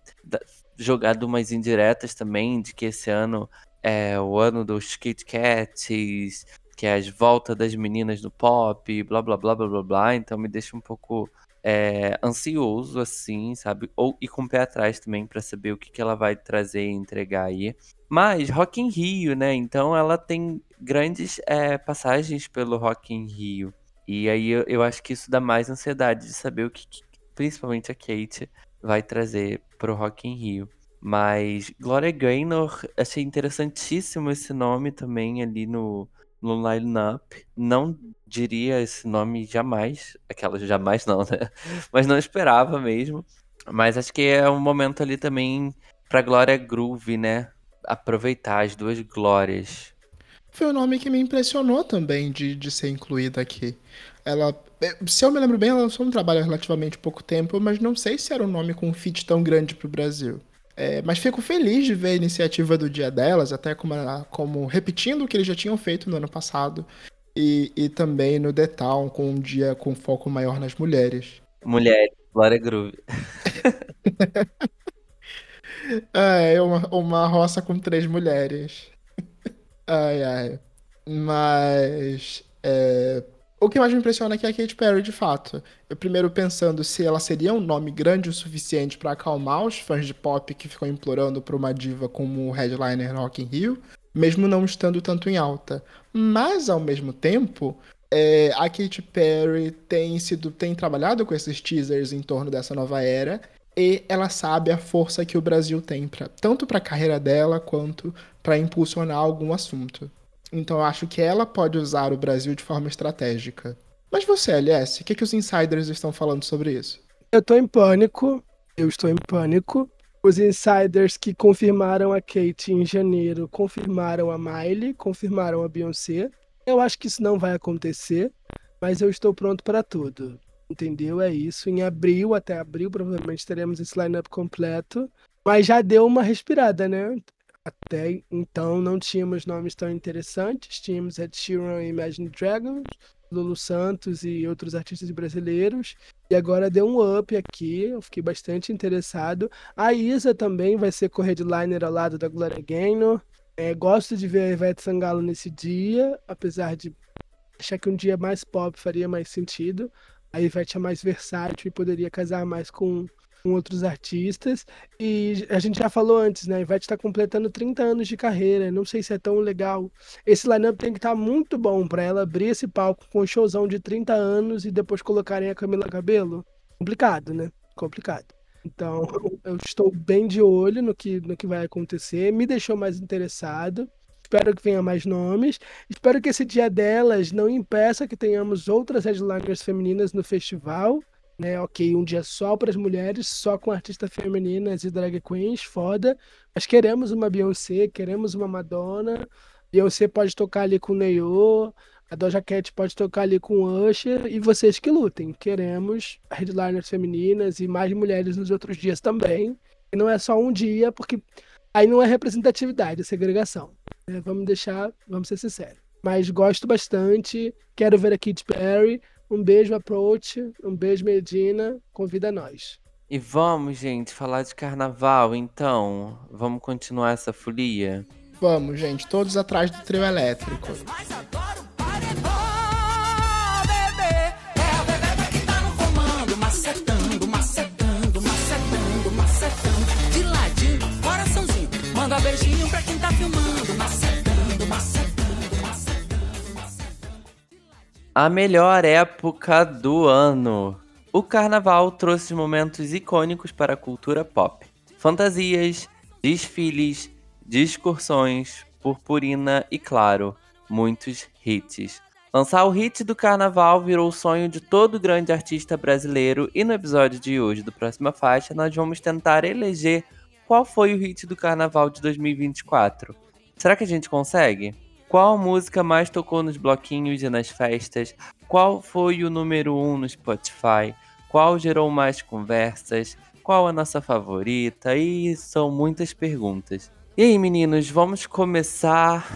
jogado umas indiretas também de que esse ano é o ano dos Kit Kats, que é as voltas das meninas no pop, blá blá blá blá blá blá. Então me deixa um pouco é, ansioso, assim, sabe? Ou e com o pé atrás também pra saber o que, que ela vai trazer e entregar aí. Mas Rock in Rio, né? Então ela tem grandes é, passagens pelo Rock in Rio. E aí eu, eu acho que isso dá mais ansiedade de saber o que, que principalmente a Kate vai trazer pro Rock in Rio. Mas Gloria Gaynor, achei interessantíssimo esse nome também ali no, no line-up. Não diria esse nome jamais. Aquela jamais não, [laughs] né? Mas não esperava mesmo. Mas acho que é um momento ali também pra Glória Groove, né? aproveitar as duas glórias. Foi um nome que me impressionou também de, de ser incluída aqui. Ela, é, se eu me lembro bem, ela lançou um trabalho há relativamente pouco tempo, mas não sei se era um nome com um fit tão grande pro Brasil. É, mas fico feliz de ver a iniciativa do dia delas, até como, como repetindo o que eles já tinham feito no ano passado, e, e também no The Town, com um dia com foco maior nas mulheres. Mulheres, Glória Groove. [laughs] é, uma, uma roça com três mulheres. [laughs] ai, ai. Mas. É, o que mais me impressiona é que é a Katy Perry, de fato. Eu primeiro pensando se ela seria um nome grande o suficiente para acalmar os fãs de pop que ficam implorando por uma diva como o headliner Rock in Rio, mesmo não estando tanto em alta. Mas, ao mesmo tempo, é, a Katy Perry tem sido tem trabalhado com esses teasers em torno dessa nova era e ela sabe a força que o Brasil tem pra, tanto para a carreira dela quanto para impulsionar algum assunto. Então eu acho que ela pode usar o Brasil de forma estratégica. Mas você, LS, o que, que os insiders estão falando sobre isso? Eu tô em pânico. Eu estou em pânico. Os insiders que confirmaram a Kate em janeiro confirmaram a Miley, confirmaram a Beyoncé. Eu acho que isso não vai acontecer, mas eu estou pronto para tudo. Entendeu? É isso. Em abril, até abril, provavelmente teremos esse lineup completo. Mas já deu uma respirada, né? Até então não tínhamos nomes tão interessantes. Tínhamos Ed Sheeran e Imagine Dragons, Lulu Santos e outros artistas brasileiros. E agora deu um up aqui, eu fiquei bastante interessado. A Isa também vai ser co-headliner ao lado da Gloria Gaynor. É, gosto de ver a Ivete Sangalo nesse dia, apesar de achar que um dia mais pop faria mais sentido. A Ivete é mais versátil e poderia casar mais com com outros artistas. E a gente já falou antes, né? Ivete está completando 30 anos de carreira. Não sei se é tão legal. Esse lineup tem que estar tá muito bom para ela abrir esse palco com um showzão de 30 anos e depois colocarem a Camila Cabelo. Complicado, né? Complicado. Então, [laughs] eu estou bem de olho no que, no que vai acontecer. Me deixou mais interessado. Espero que venha mais nomes. Espero que esse dia delas não impeça que tenhamos outras headliners femininas no festival né? Ok, um dia só para as mulheres, só com artistas femininas e drag queens, foda. Mas queremos uma Beyoncé, queremos uma Madonna. Beyoncé pode tocar ali com Neo, a Doja Cat pode tocar ali com Usher e vocês que lutem. Queremos headliners femininas e mais mulheres nos outros dias também. E não é só um dia, porque aí não é representatividade, é segregação. Né? Vamos deixar, vamos ser sinceros. Mas gosto bastante, quero ver a Katy Perry, um beijo, Approach. Um beijo, Medina. Convida nós. E vamos, gente, falar de carnaval, então. Vamos continuar essa folia? Vamos, gente. Todos atrás do trio elétrico. Manda beijinho pra quem tá filmando, A melhor época do ano. O carnaval trouxe momentos icônicos para a cultura pop. Fantasias, desfiles, discursões, purpurina e, claro, muitos hits. Lançar o hit do carnaval virou o sonho de todo grande artista brasileiro e no episódio de hoje do Próxima Faixa nós vamos tentar eleger qual foi o hit do carnaval de 2024. Será que a gente consegue? Qual música mais tocou nos bloquinhos e nas festas? Qual foi o número 1 um no Spotify? Qual gerou mais conversas? Qual a nossa favorita? E são muitas perguntas. E aí, meninos, vamos começar.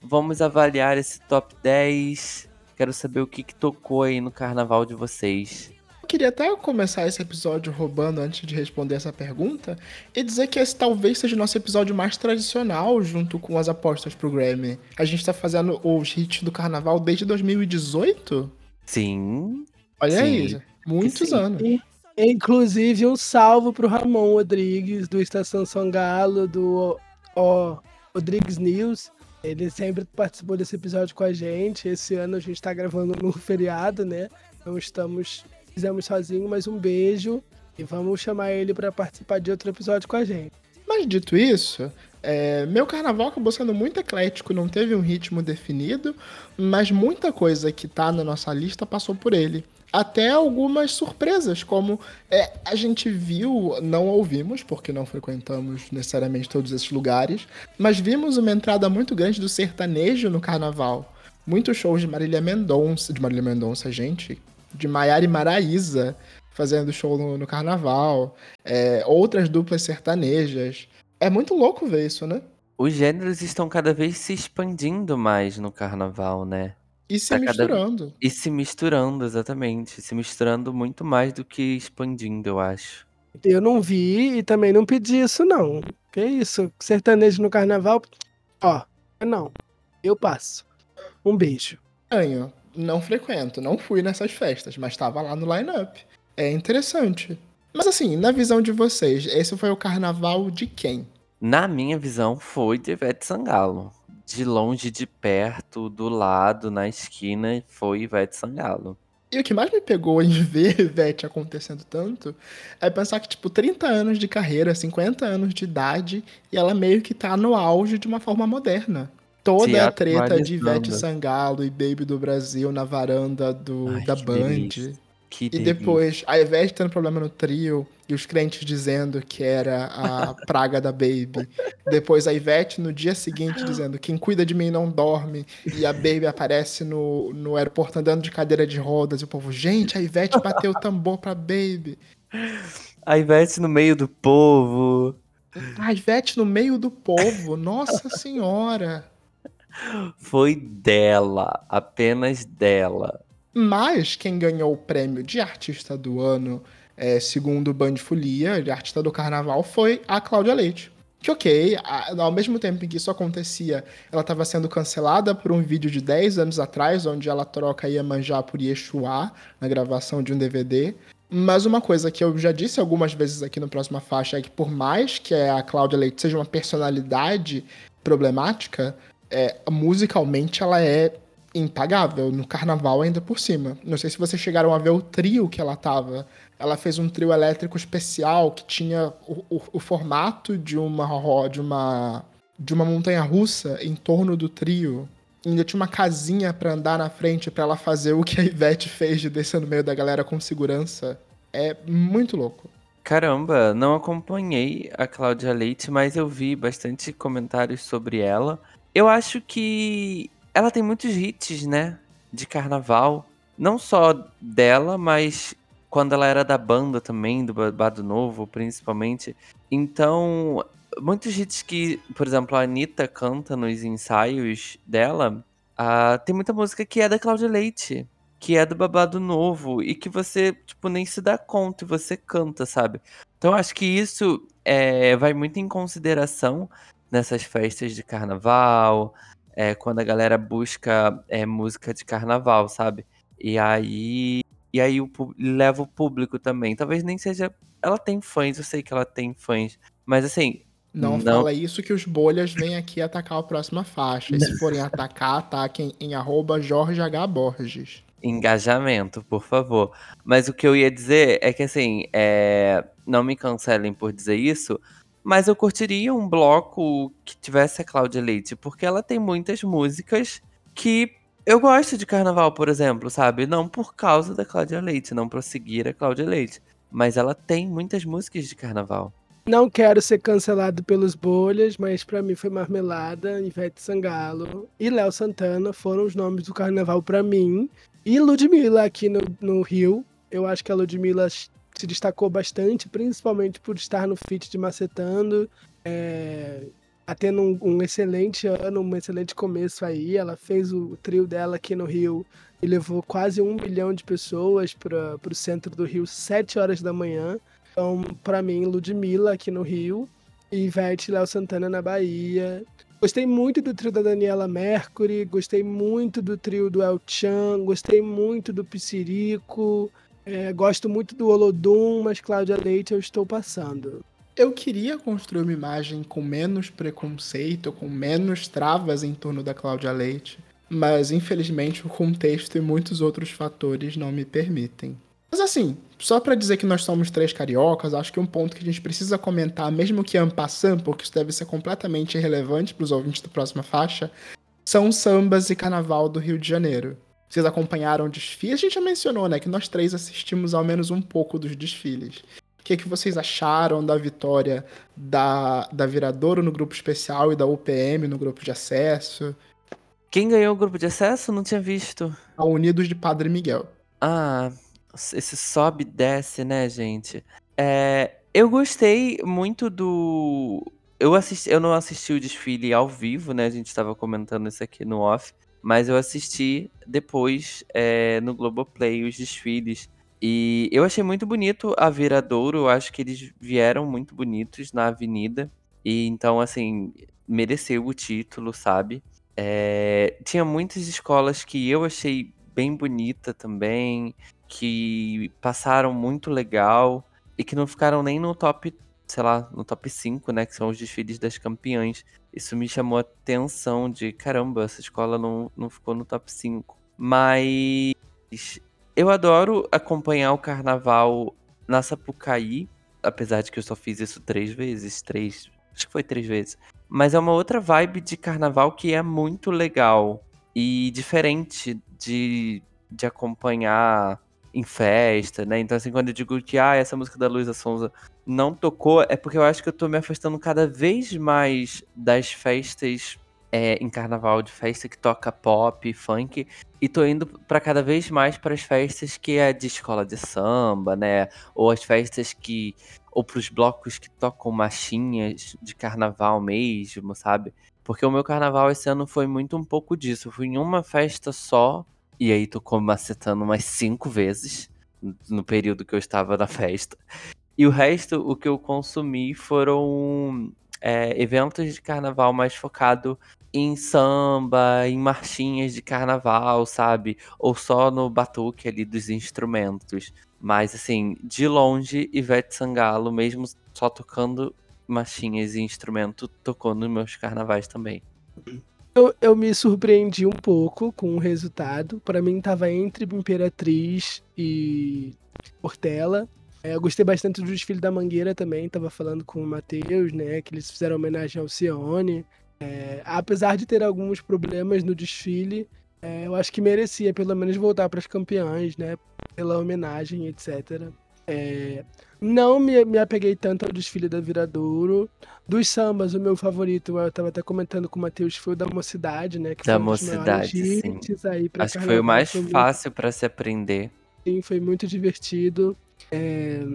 Vamos avaliar esse top 10. Quero saber o que, que tocou aí no carnaval de vocês queria até começar esse episódio roubando antes de responder essa pergunta e dizer que esse talvez seja o nosso episódio mais tradicional junto com as apostas pro Grammy. A gente tá fazendo os hits do carnaval desde 2018? Sim. Olha sim. aí, muitos Sim. anos. inclusive um salvo pro Ramon Rodrigues do Estação São Galo, do o, Rodrigues News. Ele sempre participou desse episódio com a gente. Esse ano a gente tá gravando no feriado, né? Então estamos fizemos sozinho, mas um beijo e vamos chamar ele para participar de outro episódio com a gente. Mas dito isso, é, meu carnaval acabou sendo muito eclético, não teve um ritmo definido, mas muita coisa que tá na nossa lista passou por ele. até algumas surpresas, como é, a gente viu, não ouvimos, porque não frequentamos necessariamente todos esses lugares, mas vimos uma entrada muito grande do sertanejo no carnaval. Muitos shows de Marília Mendonça, de Marília Mendonça, gente, de Maiara e Maraíza fazendo show no, no carnaval, é, outras duplas sertanejas. É muito louco ver isso, né? Os gêneros estão cada vez se expandindo mais no carnaval, né? E se Tá cada- misturando. E se misturando, exatamente. Se misturando muito mais do que expandindo, eu acho. Eu não vi e também não pedi isso, não. Que isso? Sertanejo no carnaval? Ó, não. Eu passo. Um beijo. Estranho. Não frequento, não fui nessas festas, mas estava lá no line-up. É interessante. Mas assim, na visão de vocês, esse foi o carnaval de quem? Na minha visão, foi de Ivete Sangalo. De longe, de perto, do lado, na esquina, foi Ivete Sangalo. E o que mais me pegou em [laughs] ver Ivete acontecendo tanto é pensar que, tipo, 30 anos de carreira, 50 anos de idade, e ela meio que tá no auge de uma forma moderna. Toda a treta de. Ivete Sangalo e Baby do Brasil na varanda do, Ai, da que Band. delícia. Que E delícia. depois, a Ivete tendo problema no trio e os crentes dizendo que era a [laughs] praga da Baby. Depois a Ivete no dia seguinte dizendo quem cuida de mim não dorme. E a Baby aparece no, no aeroporto andando de cadeira de rodas. E o povo, gente, a Ivete bateu o tambor pra Baby. A Ivete no meio do povo. A Ivete no meio do povo, nossa [laughs] senhora. Foi dela, apenas dela. Mas quem ganhou o prêmio de artista do ano, é, segundo o Band Folia, de artista do carnaval, foi a Cláudia Leite. Que ok, ao mesmo tempo em que isso acontecia, ela estava sendo cancelada por um vídeo de 10 anos atrás, onde ela troca Iemanjá por Yeshua, na gravação de um DVD. Mas uma coisa que eu já disse algumas vezes aqui no Próxima Faixa é que por mais que a Cláudia Leite seja uma personalidade problemática, é, musicalmente ela é impagável, no carnaval ainda por cima. Não sei se vocês chegaram a ver o trio que ela tava. Ela fez um trio elétrico especial que tinha o, o- o formato de uma de uma de uma montanha russa em torno do trio. Ainda tinha uma casinha pra andar na frente pra ela fazer o que a Ivete fez de descer no meio da galera com segurança. É muito louco. Caramba, não acompanhei a Cláudia Leite, mas eu vi bastante comentários sobre ela. Eu acho que ela tem muitos hits, né? De carnaval. Não só dela, mas quando ela era da banda também, do Babado Novo, principalmente. Então, muitos hits que, por exemplo, a Anitta canta nos ensaios dela, ah, tem muita música que é da Cláudia Leite que é do babado novo e que você, tipo, nem se dá conta e você canta, sabe? Então acho que isso é, vai muito em consideração nessas festas de carnaval, é, quando a galera busca é, música de carnaval, sabe? E aí, e aí o, leva o público também. Talvez nem seja. Ela tem fãs, eu sei que ela tem fãs, mas assim. Não, Não. fala isso que os bolhas vêm aqui atacar a próxima faixa. E se forem atacar, ataquem em arroba Jorge H. Borges. Engajamento, por favor. Mas o que eu ia dizer é que, assim, é, não me cancelem por dizer isso, mas eu curtiria um bloco que tivesse a Cláudia Leite, porque ela tem muitas músicas que eu gosto de carnaval, por exemplo, sabe? Não por causa da Cláudia Leite, não por seguir a Cláudia Leite, mas ela tem muitas músicas de carnaval. Não quero ser cancelado pelos bolhas, mas pra mim foi Marmelada, Ivete Sangalo e Léo Santana foram os nomes do carnaval pra mim. E Ludmilla aqui no, no Rio. Eu acho que a Ludmilla se destacou bastante, principalmente por estar no feat de Macetando. É, tá tendo um, um excelente ano, um excelente começo aí. Ela fez o trio dela aqui no Rio e levou quase um milhão de pessoas para o centro do Rio, sete horas da manhã. Então, pra mim, Ludmilla aqui no Rio e Ivete Léo Santana na Bahia. Gostei muito do trio da Daniela Mercury, gostei muito do trio do El Chan, gostei muito do Piscirico, é, gosto muito do Olodum, mas Cláudia Leite eu estou passando. Eu queria construir uma imagem com menos preconceito, com menos travas em torno da Cláudia Leite, mas infelizmente o contexto e muitos outros fatores não me permitem. Mas assim, só pra dizer que nós somos três cariocas, acho que um ponto que a gente precisa comentar, mesmo que en passant, porque isso deve ser completamente irrelevante pros ouvintes da próxima faixa, são os sambas e carnaval do Rio de Janeiro. Vocês acompanharam o desfile? A gente já mencionou, né, que nós três assistimos ao menos um pouco dos desfiles. O que, que vocês acharam da vitória da, da Viradouro no grupo especial e da UPM no grupo de acesso? Quem ganhou o grupo de acesso? Não tinha visto. A Unidos de Padre Miguel. Ah, esse sobe e desce, né, gente? É, eu gostei muito do. Eu, assisti, eu não assisti o desfile ao vivo, né? A gente estava comentando isso aqui no off. Mas eu assisti depois é, no Globoplay os desfiles. E eu achei muito bonito a Viradouro. Eu acho que eles vieram muito bonitos na avenida. E então, assim, mereceu o título, sabe? É, tinha muitas escolas que eu achei bem bonita também, que passaram muito legal e que não ficaram nem no top, sei lá, no top 5, né, que são os desfiles das campeãs. Isso me chamou a atenção de, caramba, essa escola não, não ficou no top 5. Mas eu adoro acompanhar o carnaval na Sapucaí, apesar de que eu só fiz isso três vezes, três, acho que foi três vezes. Mas é uma outra vibe de carnaval que é muito legal e diferente de, de acompanhar em festa, né? Então, assim, quando eu digo que ah, essa música da Luísa Sonza não tocou, é porque eu acho que eu tô me afastando cada vez mais das festas é, em carnaval, de festa que toca pop, funk, e tô indo para cada vez mais para as festas que é de escola de samba, né? Ou as festas que ou para os blocos que tocam machinhas de carnaval mesmo, sabe? Porque o meu carnaval esse ano foi muito um pouco disso. Eu fui em uma festa só, e aí tocou macetando umas cinco vezes no período que eu estava na festa. E o resto, o que eu consumi foram é, eventos de carnaval mais focado em samba, em marchinhas de carnaval, sabe? Ou só no batuque ali dos instrumentos. Mas, assim, de longe, Ivete Sangalo, mesmo só tocando machinhas e instrumento, tocou nos meus carnavais também. Eu, eu me surpreendi um pouco com o resultado. Para mim, tava entre Imperatriz e Portela. É, eu gostei bastante do desfile da Mangueira também. Tava falando com o Matheus, né? Que eles fizeram homenagem ao Cione. É, apesar de ter alguns problemas no desfile, é, eu acho que merecia pelo menos voltar para as campeãs, né? Pela homenagem, etc. É, não me, me apeguei tanto ao desfile da Viradouro. Dos sambas, o meu favorito, eu estava até comentando com o Matheus, foi o da Mocidade, né? Que da Mocidade, sim. Acho que foi o mais fácil para se aprender. Sim, foi muito divertido. É,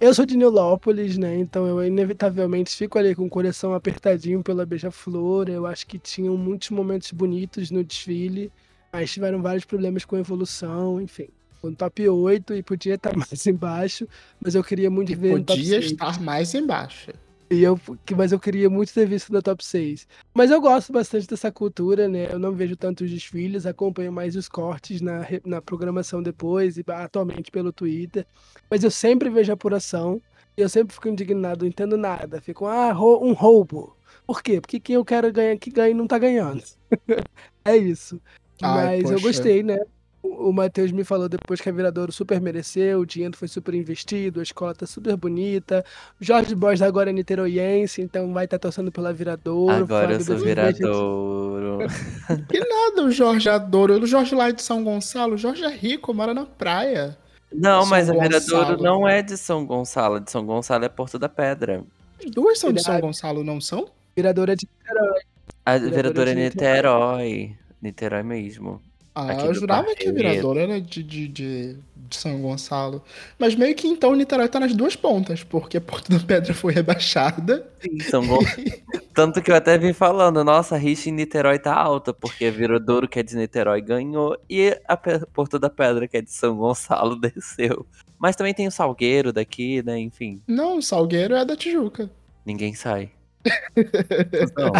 eu sou de Nilópolis, né? Então eu inevitavelmente fico ali com o coração apertadinho pela Beija-Flor. Eu acho que tinham muitos momentos bonitos no desfile, mas tiveram vários problemas com evolução, enfim. No top 8 e podia estar [laughs] mais embaixo, mas eu queria muito e ver Podia estar mais embaixo. E eu, mas eu queria muito ter visto no top 6. Mas eu gosto bastante dessa cultura, né? Eu não vejo tanto os desfiles, acompanho mais os cortes na, na programação depois e atualmente pelo Twitter. Mas eu sempre vejo a apuração e eu sempre fico indignado, não entendo nada. Fico, ah, um roubo. Por quê? Porque quem eu quero ganhar que ganhe não tá ganhando. [laughs] é isso. Ai, Mas poxa. eu gostei, né? O Matheus me falou depois que a Viradouro super mereceu, o dinheiro foi super investido, a escola tá super bonita. O Jorge Borges agora é niteroiense, então vai estar tá torcendo pela Viradouro. Agora eu sou Viradouro. [laughs] que nada o Jorge adoro. O Jorge lá é de São Gonçalo, o Jorge é rico, mora na praia. Não, São mas a Viradouro não é de São Gonçalo, de São Gonçalo é Porto da Pedra. As duas são de São Gonçalo, não são? Viradouro é de Niterói. A Viradouro é de Niterói. Niterói mesmo. Ah, eu jurava que a Virador era de, de, de, de, São Gonçalo. Mas meio que então Niterói tá nas duas pontas, porque Porto da Pedra foi rebaixada. Sim, São Gonçalo. [laughs] Tanto que eu até vim falando, nossa, a rixa em Niterói tá alta, porque a Viradouro, que é de Niterói, ganhou, e a Porto da Pedra, que é de São Gonçalo, [laughs] desceu. Mas também tem o Salgueiro daqui, né? Enfim. Não, o Salgueiro é da Tijuca. Ninguém sai. [laughs] Não.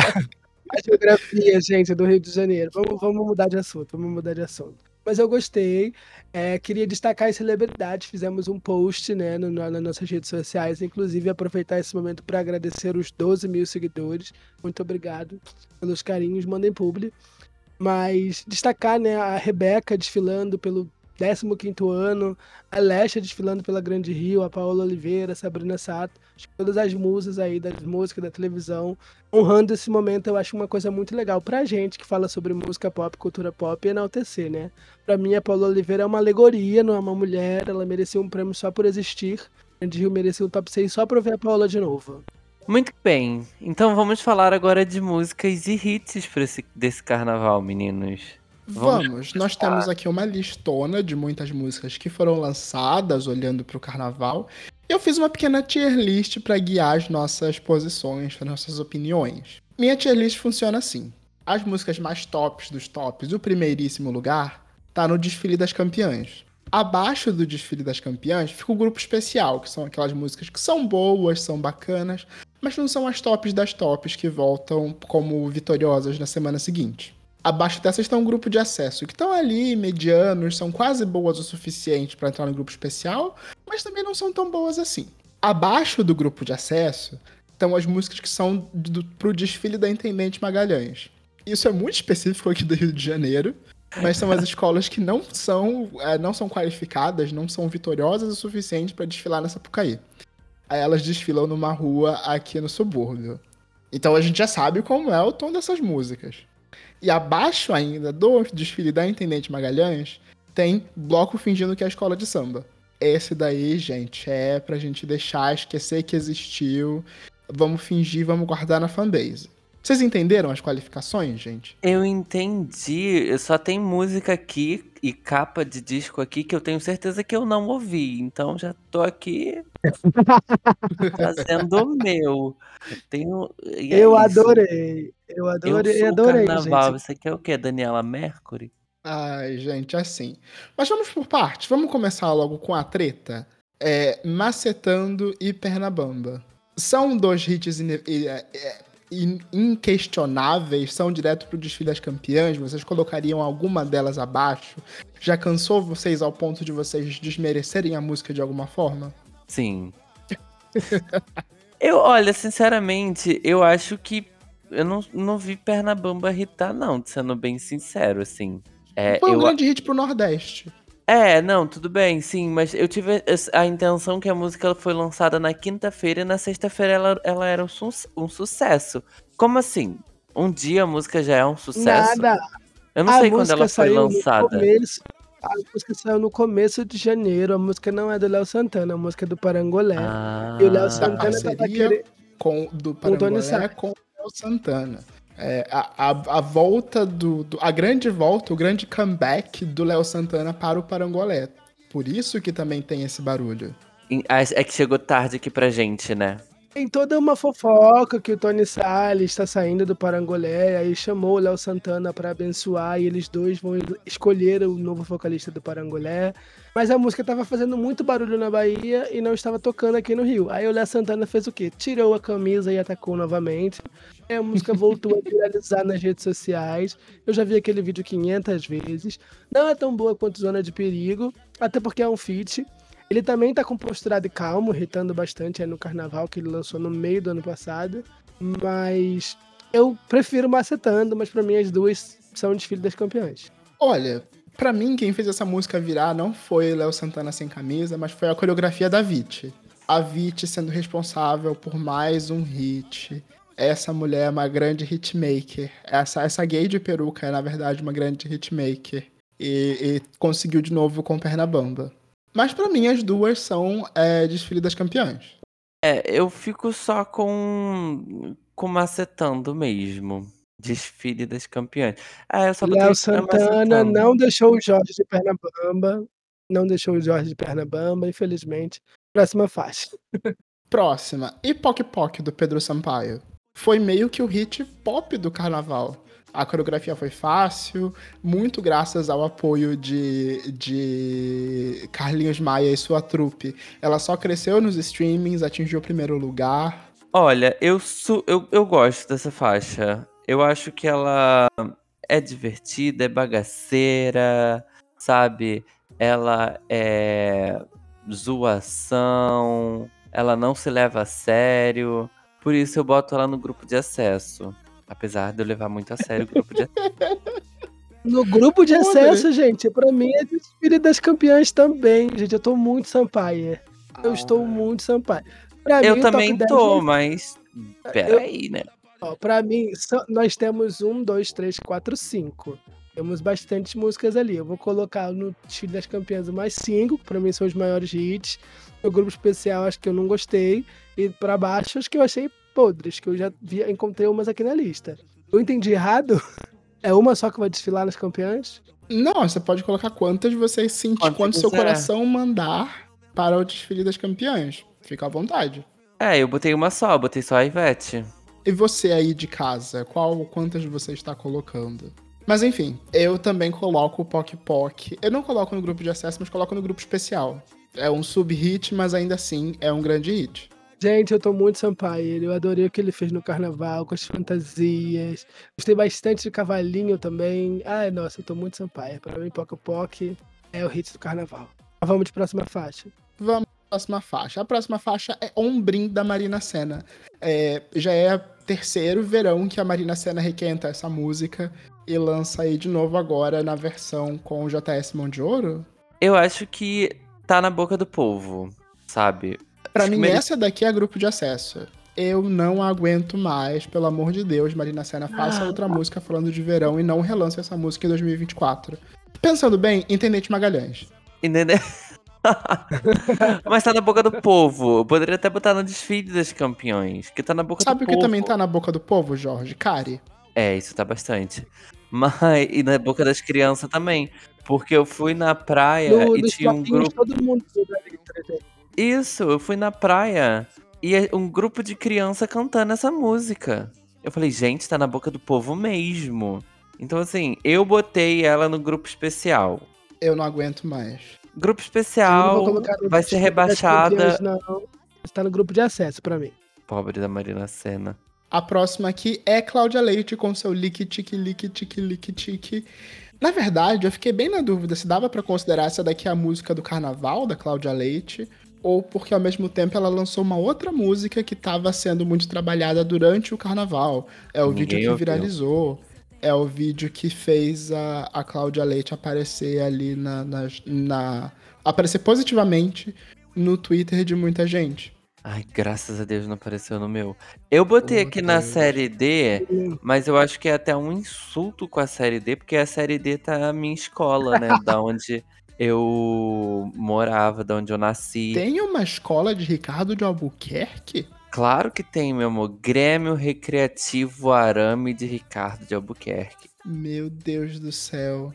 A geografia, gente, do Rio de Janeiro. Vamos, vamos mudar de assunto, vamos mudar de assunto. Mas eu gostei. É, queria destacar as celebridades. Fizemos um post né, no, nas nossas redes sociais. Inclusive, aproveitar esse momento para agradecer os 12 mil seguidores. Muito obrigado pelos carinhos. Mandem publi. Mas destacar né, a Rebeca desfilando pelo 15 ano, a Lesha desfilando pela Grande Rio, a Paola Oliveira, Sabrina Sato, todas as musas aí das músicas da televisão, honrando esse momento, eu acho uma coisa muito legal pra gente que fala sobre música pop, cultura pop e enaltecer, né? Pra mim, a Paola Oliveira é uma alegoria, não é uma mulher, ela merecia um prêmio só por existir. A Grande Rio merecia um top 6 só pra ver a Paola de novo. Muito bem, então vamos falar agora de músicas e hits esse, desse carnaval, meninos. Vamos, nós temos aqui uma listona de muitas músicas que foram lançadas olhando para o carnaval. Eu fiz uma pequena tier list para guiar as nossas posições, as nossas opiniões. Minha tier list funciona assim: as músicas mais tops dos tops, o primeiríssimo lugar, tá no desfile das campeãs. Abaixo do desfile das campeãs fica o grupo especial, que são aquelas músicas que são boas, são bacanas, mas não são as tops das tops que voltam como vitoriosas na semana seguinte. Abaixo dessas estão um grupo de acesso, que estão ali, medianos, são quase boas o suficiente para entrar no grupo especial, mas também não são tão boas assim. Abaixo do grupo de acesso estão as músicas que são do, pro desfile da Intendente Magalhães. Isso é muito específico aqui do Rio de Janeiro, mas são as [laughs] escolas que não são, é, não são qualificadas, não são vitoriosas o suficiente para desfilar nessa Pucaí. Aí elas desfilam numa rua aqui no subúrbio. Então a gente já sabe como é o tom dessas músicas. E abaixo ainda do desfile da Intendente Magalhães, tem bloco fingindo que é a escola de samba. Esse daí, gente, é pra gente deixar, esquecer que existiu. Vamos fingir, vamos guardar na fanbase. Vocês entenderam as qualificações, gente? Eu entendi. Só tem música aqui e capa de disco aqui que eu tenho certeza que eu não ouvi. Então já tô aqui [laughs] fazendo o meu. Tenho... É eu isso. adorei. Eu adorei, eu adorei. Carnaval. Gente. Você quer o quê? Daniela Mercury? Ai, gente, assim. Mas vamos por partes. Vamos começar logo com a treta. É, Macetando e Pernabamba. São dois hits é, inquestionáveis são direto pro desfile das campeãs? Vocês colocariam alguma delas abaixo? Já cansou vocês ao ponto de vocês desmerecerem a música de alguma forma? Sim. [laughs] eu, olha, sinceramente, eu acho que eu não, não vi Pernabamba irritar, não, sendo bem sincero, assim. É, Foi um eu... grande hit pro Nordeste. É, não, tudo bem, sim, mas eu tive a intenção que a música foi lançada na quinta-feira e na sexta-feira ela, ela era um, su um, sucesso. Como assim? Um dia a música já é um sucesso? Nada. Eu não a sei quando ela foi lançada. Começo, a música saiu no começo de janeiro, a música não é do Léo Santana, a música é do Parangolé. Ah, e o Léo Santana tava querendo... com, do Parangolé com o Léo Santana. É, a, a, a, volta do, do, A grande volta, o grande comeback do Léo Santana para o Parangolé. Por isso que também tem esse barulho. É que chegou tarde aqui pra gente, né? Tem toda uma fofoca que o Tony Salles está saindo do Parangolé, aí chamou o Léo Santana para abençoar e eles dois vão escolher o novo vocalista do Parangolé. Mas a música estava fazendo muito barulho na Bahia e não estava tocando aqui no Rio. Aí o Léo Santana fez o quê? Tirou a camisa e atacou novamente. a música voltou a viralizar nas redes sociais. Eu já vi aquele vídeo 500 vezes. Não é tão boa quanto Zona de Perigo, até porque é um feat. Ele também tá com posturado e calmo, irritando bastante aí no carnaval que ele lançou no meio do ano passado. Mas eu prefiro Macetando, mas para mim as duas são desfile das campeãs. Olha, para mim quem fez essa música virar não foi Léo Santana sem camisa, mas foi a coreografia da Vit. A Vit sendo responsável por mais um hit. Essa mulher é uma grande hitmaker. Essa, essa gay de peruca é, na verdade, uma grande hitmaker. E, e conseguiu de novo com Pernabamba. Mas para mim as duas são é, desfile das campeãs. É, eu fico só com com macetando mesmo. Desfile das campeãs. Ah, eu só Léo Santana não deixou o Jorge de Pernambamba. Não deixou o Jorge de Pernambamba, infelizmente. Próxima faixa. Próxima. E Poc Poc do Pedro Sampaio. Foi meio que o hit pop do carnaval. A coreografia foi fácil, muito graças ao apoio de, de Carlinhos Maia e sua trupe. Ela só cresceu nos streamings, atingiu o primeiro lugar. Olha, eu, su eu, eu gosto dessa faixa. Eu acho que ela é divertida, é bagaceira, sabe? Ela é zoação, ela não se leva a sério. Por isso eu boto ela no grupo de acesso. Apesar de eu levar muito a sério o grupo de [laughs] No grupo de acesso, gente, pra mim é desfile das campeãs também, gente. Eu tô muito Sampaio. Eu Ah. estou muito Sampaio. Pra Eu mim, também 10 tô, não- mas. Peraí, né? Ó, pra mim, só- nós temos um, dois, três, quatro, cinco. Temos bastantes músicas ali. Eu vou colocar no desfile das campeãs mais cinco, que pra mim são os maiores hits. O grupo especial acho que eu não gostei. E pra baixo acho que eu achei podres, que eu já vi, encontrei umas aqui na lista. Eu entendi errado? É uma só que vai desfilar nas campeãs? Não, você pode colocar quantas você sentir, Quantas quanto seu quiser. coração mandar para o desfile das campeãs. Fica à vontade. É, eu botei uma só, botei só a Ivete. E você aí de casa, qual quantas você está colocando? Mas enfim, eu também coloco o Poc Poc. Eu não coloco no grupo de acesso, mas coloco no grupo especial. É um sub-hit, mas ainda assim é um grande hit. Gente, eu tô muito Sampaio. Eu adorei o que ele fez no carnaval, com as fantasias. Gostei bastante de Cavalinho também. Ai, nossa, eu tô muito Sampaio. Pra mim, Poc Poc é o hit do carnaval. Vamos de próxima faixa. Vamos para a próxima faixa. A próxima faixa é Ombrim da Marina Senna. É, já é terceiro verão que a Marina Senna requenta essa música e lança aí de novo agora na versão com o JS Mão de Ouro. Eu acho que tá na boca do povo, sabe? Pra Acho que mim, mere- essa daqui é grupo de acesso. Eu não aguento mais, pelo amor de Deus, Marina Senna, faça Ah. outra música falando de verão e não relance essa música em 2024. Pensando bem, Intendente Magalhães. Entendeu? [laughs] Mas tá na boca do povo. Eu poderia até botar no desfile das campeões, que tá na boca Sabe do o que povo. também tá na boca do povo, Jorge? Cari. É, isso tá bastante. Mas, e na boca das crianças também. Porque eu fui na praia No, e tinha um grupo. todo mundo. Isso, eu fui na praia e é um grupo de criança cantando essa música. Eu falei, gente, tá na boca do povo mesmo. Então, assim, eu botei ela no grupo especial. Eu não aguento mais. Grupo especial vou colocar no vai ser rebaixada. não. Está no grupo de acesso pra mim. Pobre da Marina Senna. A próxima aqui é Cláudia Leite com seu lique tique lique tique lique tique. Na verdade, eu fiquei bem na dúvida se dava pra considerar essa daqui a música do carnaval da Cláudia Leite ou porque ao mesmo tempo ela lançou uma outra música que estava sendo muito trabalhada durante o carnaval. É o Ninguém vídeo que ouviu. viralizou. É o vídeo que fez a, a Cláudia Leite aparecer ali na, na, na- aparecer positivamente no Twitter de muita gente. Ai, graças a Deus não apareceu no meu. Eu botei Oh, aqui na Deus. série D, mas eu acho que é até um insulto com a série D, porque a série D tá a minha escola, né? [laughs] da onde eu morava, da onde eu nasci. Tem uma escola de Ricardo de Albuquerque? Claro que tem, meu amor. Grêmio Recreativo Arame de Ricardo de Albuquerque. Meu Deus do céu.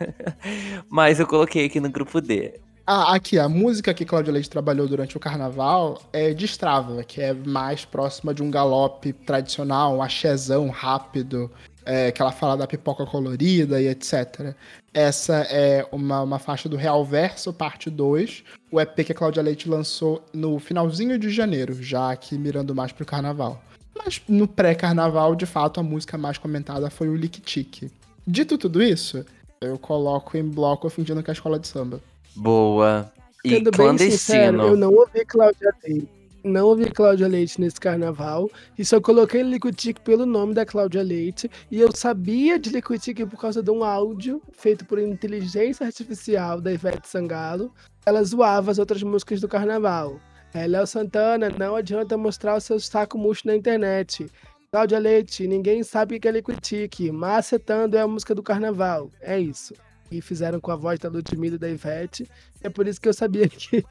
[laughs] Mas eu coloquei aqui no grupo D. Ah, aqui, a música que Cláudia Leite trabalhou durante o carnaval é Destrava, que é mais próxima de um galope tradicional, um axézão rápido, é, que ela fala da pipoca colorida e etc. Essa é uma, uma faixa do Real Verso, parte 2, o EP que a Cláudia Leite lançou no finalzinho de janeiro, já aqui mirando mais pro carnaval. Mas no pré-carnaval, de fato, a música mais comentada foi o Lick Tique. Dito tudo isso, eu coloco em bloco fingindo que é a escola de samba. Boa. E Sendo bem sincero, clandestino. eu não ouvi Cláudia Leite. Não ouvi Cláudia Leite nesse carnaval. E só coloquei Liquitique pelo nome da Cláudia Leite. E eu sabia de Liquitique por causa de um áudio feito por inteligência artificial da Ivete Sangalo. Ela zoava as outras músicas do carnaval. É, Léo Santana, não adianta mostrar o seu saco murcho na internet. Cláudia Leite, ninguém sabe o que é Liquitique. Macetando é a música do carnaval. É isso. E fizeram com a voz da Ludmilla e da Ivete. É por isso que eu sabia [laughs] que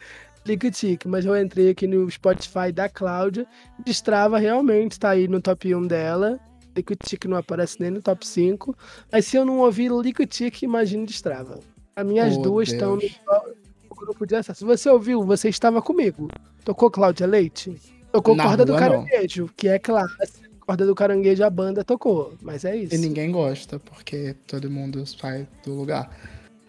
Liquitique. Mas eu entrei aqui no Spotify da Cláudia. Destrava realmente tá aí no top 1 dela. Liquitique não aparece nem no top 5. Mas se eu não ouvir Liquitique, imagine Destrava. As minhas Oh, duas estão no, grupo de acesso. Você ouviu? Você estava comigo. Tocou Cláudia Leite? Tocou Na Corda do rua, não. Caranguejo, que é clássico. Corda do Caranguejo a banda tocou. Mas é isso. E ninguém gosta, porque todo mundo sai do lugar.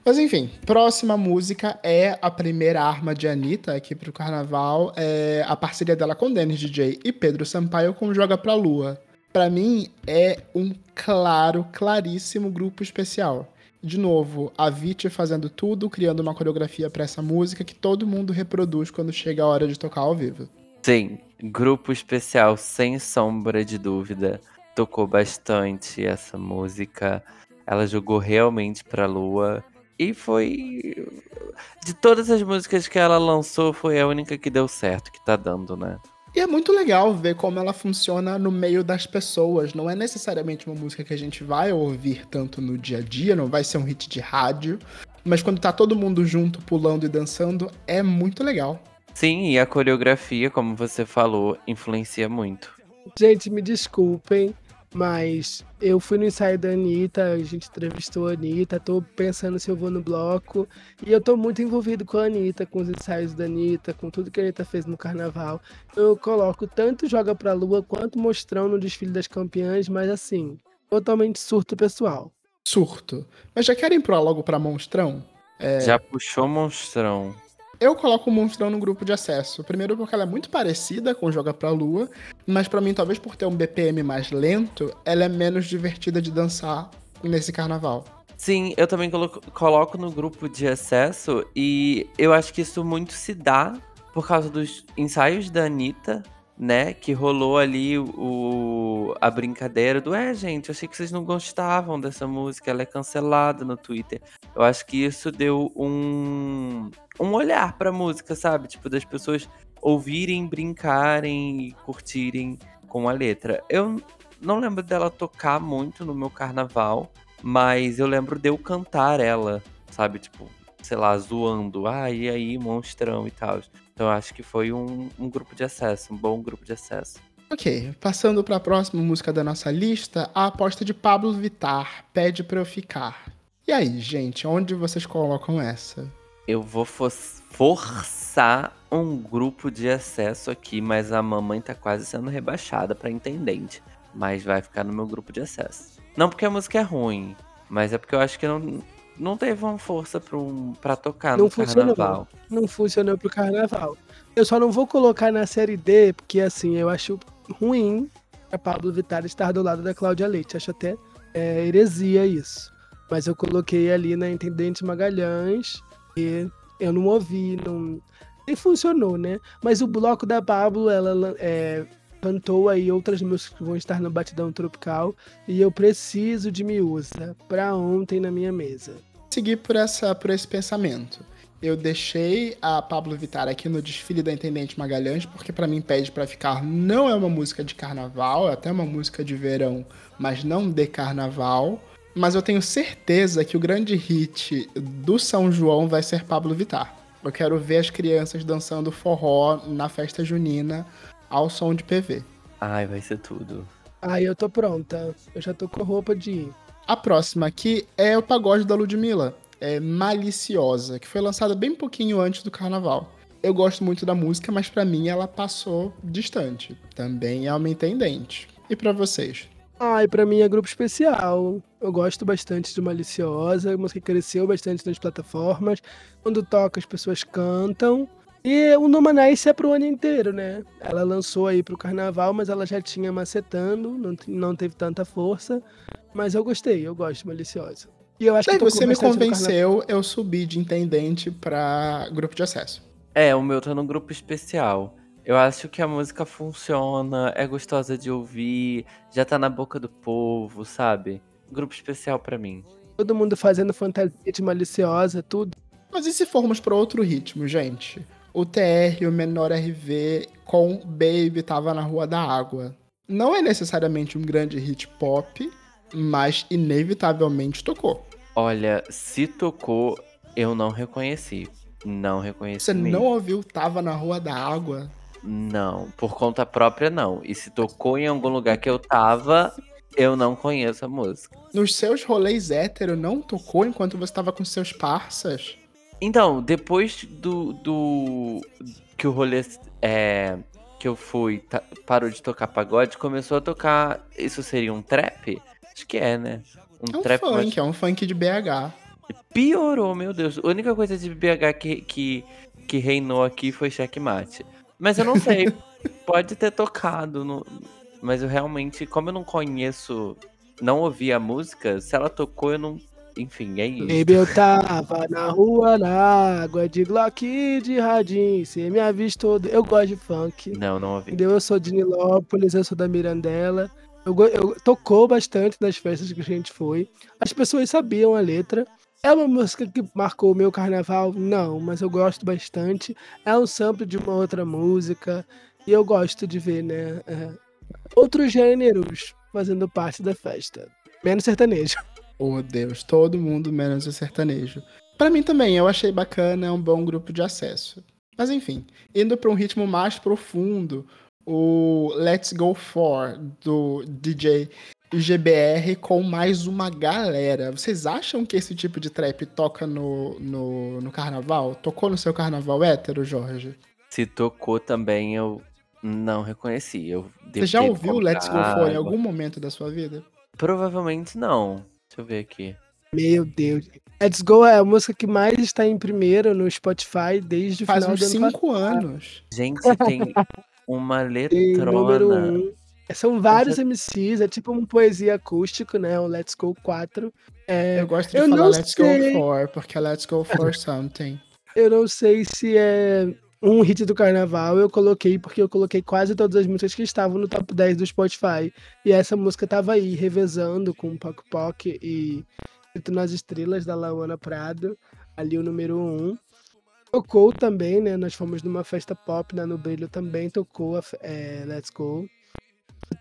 Mas enfim, próxima música é a primeira arma de Anitta aqui pro carnaval. É a parceria dela com Dennis DJ e Pedro Sampaio com Joga Pra Lua. Pra mim, é um claro, claríssimo grupo especial. De novo, a Viti fazendo tudo, criando uma coreografia pra essa música que todo mundo reproduz quando chega a hora de tocar ao vivo. Sim, grupo especial, sem sombra de dúvida. Tocou bastante essa música. Ela jogou realmente pra lua. E foi. De todas as músicas que ela lançou, foi a única que deu certo, que tá dando, né? E é muito legal ver como ela funciona no meio das pessoas. Não é necessariamente uma música que a gente vai ouvir tanto no dia a dia, não vai ser um hit de rádio. Mas quando tá todo mundo junto, pulando e dançando, é muito legal. Sim, e a coreografia, como você falou, influencia muito. Gente, me desculpem, mas eu fui no ensaio da Anitta, a gente entrevistou a Anitta, tô pensando se eu vou no bloco. E eu tô muito envolvido com a Anitta, com os ensaios da Anitta, com tudo que a Anitta fez no carnaval. Eu coloco tanto Joga Pra Lua quanto Mostrão no desfile das campeãs, mas assim, totalmente surto pessoal. Surto. Mas já querem pro logo pra Monstrão? É... Já puxou Monstrão. Eu coloco o Monstrão no grupo de acesso. Primeiro porque ela é muito parecida com Joga Pra Lua, mas para mim, talvez por ter um BPM mais lento, ela é menos divertida de dançar nesse carnaval. Sim, eu também coloco, coloco no grupo de acesso e eu acho que isso muito se dá por causa dos ensaios da Anitta, né? Que rolou ali o, a brincadeira do é, gente, eu achei que vocês não gostavam dessa música, ela é cancelada no Twitter. Eu acho que isso deu um, um olhar pra música, sabe? Tipo, das pessoas ouvirem, brincarem e curtirem com a letra. Eu não lembro dela tocar muito no meu carnaval, mas eu lembro de eu cantar ela, sabe? Tipo, sei lá, zoando. Ah, e aí, monstrão e tal. Então eu acho que foi um, um grupo de acesso, um bom grupo de acesso. Ok, passando para a próxima música da nossa lista, a aposta de Pablo Vitar, Pede Pra Eu Ficar. E aí, gente, onde vocês colocam essa? Eu vou forçar um grupo de acesso aqui, mas a mamãe tá quase sendo rebaixada para intendente. Mas vai ficar no meu grupo de acesso. Não porque a música é ruim, mas é porque eu acho que não, não teve uma força pro, pra tocar não no funcionou, carnaval. Não funcionou pro carnaval. Eu só não vou colocar na série D, porque assim, eu acho ruim a Pablo Vittar estar do lado da Cláudia Leite. Acho até é, heresia isso. Mas eu coloquei ali na Intendente Magalhães e eu não ouvi, não. Nem funcionou, né? Mas o bloco da Pablo, ela é, cantou aí outras músicas que vão estar no Batidão Tropical. E eu preciso de Miúsa pra ontem na minha mesa. Seguir por, essa, por esse pensamento. Eu deixei a Pablo Vittar aqui no desfile da Intendente Magalhães, porque para mim Pede para Ficar não é uma música de carnaval, é até uma música de verão, mas não de carnaval mas eu tenho certeza que o grande hit do São João vai ser Pablo Vittar. Eu quero ver as crianças dançando forró na festa junina ao som de PV. Ai, vai ser tudo. Ai, eu tô pronta. Eu já tô com roupa de ir. A próxima aqui é o pagode da Ludmilla. É Maliciosa, que foi lançada bem pouquinho antes do carnaval. Eu gosto muito da música, mas para mim ela passou distante. Também é uma intendente. E para vocês? Ai, pra mim é grupo especial. Eu gosto bastante de Maliciosa, a música cresceu bastante nas plataformas. Quando toca, as pessoas cantam. E o Numanice é pro ano inteiro, né? Ela lançou aí pro carnaval, mas ela já tinha macetando, não, não teve tanta força. Mas eu gostei, eu gosto de Maliciosa. E eu acho que você me convenceu, eu subi de intendente pra grupo de acesso. É, o meu tá no grupo especial. Eu acho que a música funciona, é gostosa de ouvir, já tá na boca do povo, sabe? Grupo especial para mim. Todo mundo fazendo fantasia de maliciosa, tudo. Mas e se formos para outro ritmo, gente? O TR, o menor RV com Baby tava na Rua da Água. Não é necessariamente um grande hit pop, mas inevitavelmente tocou. Olha, se tocou, eu não reconheci. Não reconheci. Você mesmo. não ouviu Tava na Rua da Água? Não, por conta própria não. E se tocou em algum lugar que eu tava, eu não conheço a música. Nos seus rolês hétero, não tocou enquanto você tava com seus parças? Então, depois do, do que o rolê é, que eu fui tá, parou de tocar pagode, começou a tocar. Isso seria um trap? Acho que é, né? Um é um trap funk, mais... é um funk de BH. Piorou, meu Deus. A única coisa de BH que, que, que reinou aqui foi checkmate. Mas eu não sei. [laughs] Pode ter tocado. No... Mas eu realmente, como eu não conheço, não ouvi a música, se ela tocou, eu não. Enfim, é isso. Baby, eu tava na rua, na água, de Glock de radinho. Você me avistou. Eu gosto de funk. Não, não ouvi. Entendeu? Eu sou de Nilópolis, eu sou da Mirandela. Eu, eu- tocou bastante nas festas que a gente foi. As pessoas sabiam a letra. É uma música que marcou o meu carnaval? Não, mas eu gosto bastante. É um sample de uma outra música. E eu gosto de ver, né? é, outros gêneros fazendo parte da festa. Menos sertanejo. [laughs] Oh, Deus, todo mundo menos o sertanejo. Pra mim também, eu achei bacana, é um bom grupo de acesso. Mas enfim, indo pra um ritmo mais profundo, o Let's Go For do DJ GBR com mais uma galera. Vocês acham que esse tipo de trap toca no, no, no carnaval? Tocou no seu carnaval hétero, Jorge? Se tocou também, eu não reconheci. Eu Você já ouviu Let's Go For em algum momento da sua vida? Provavelmente não. Deixa eu ver aqui. Meu Deus. Let's Go é a música que mais está em primeiro no Spotify desde o Faz final uns do ano passado. cinco anos. Gente, tem [laughs] uma letrona. um. São vários já- MCs, é tipo um poesia acústico, né? O Let's Go 4. É, Eu gosto de Eu falar Let's sei. Go For, porque é Let's Go For [laughs] Something. eu não sei se é um hit do carnaval, eu coloquei porque eu coloquei quase todas as músicas que estavam no top 10 do Spotify. E essa música tava aí, revezando com Poc Poc e Escrito nas Estrelas, da Lauana Prado, ali o número 1. Tocou também, né? Nós fomos numa festa pop, né, no Brilho também tocou a é, Let's Go.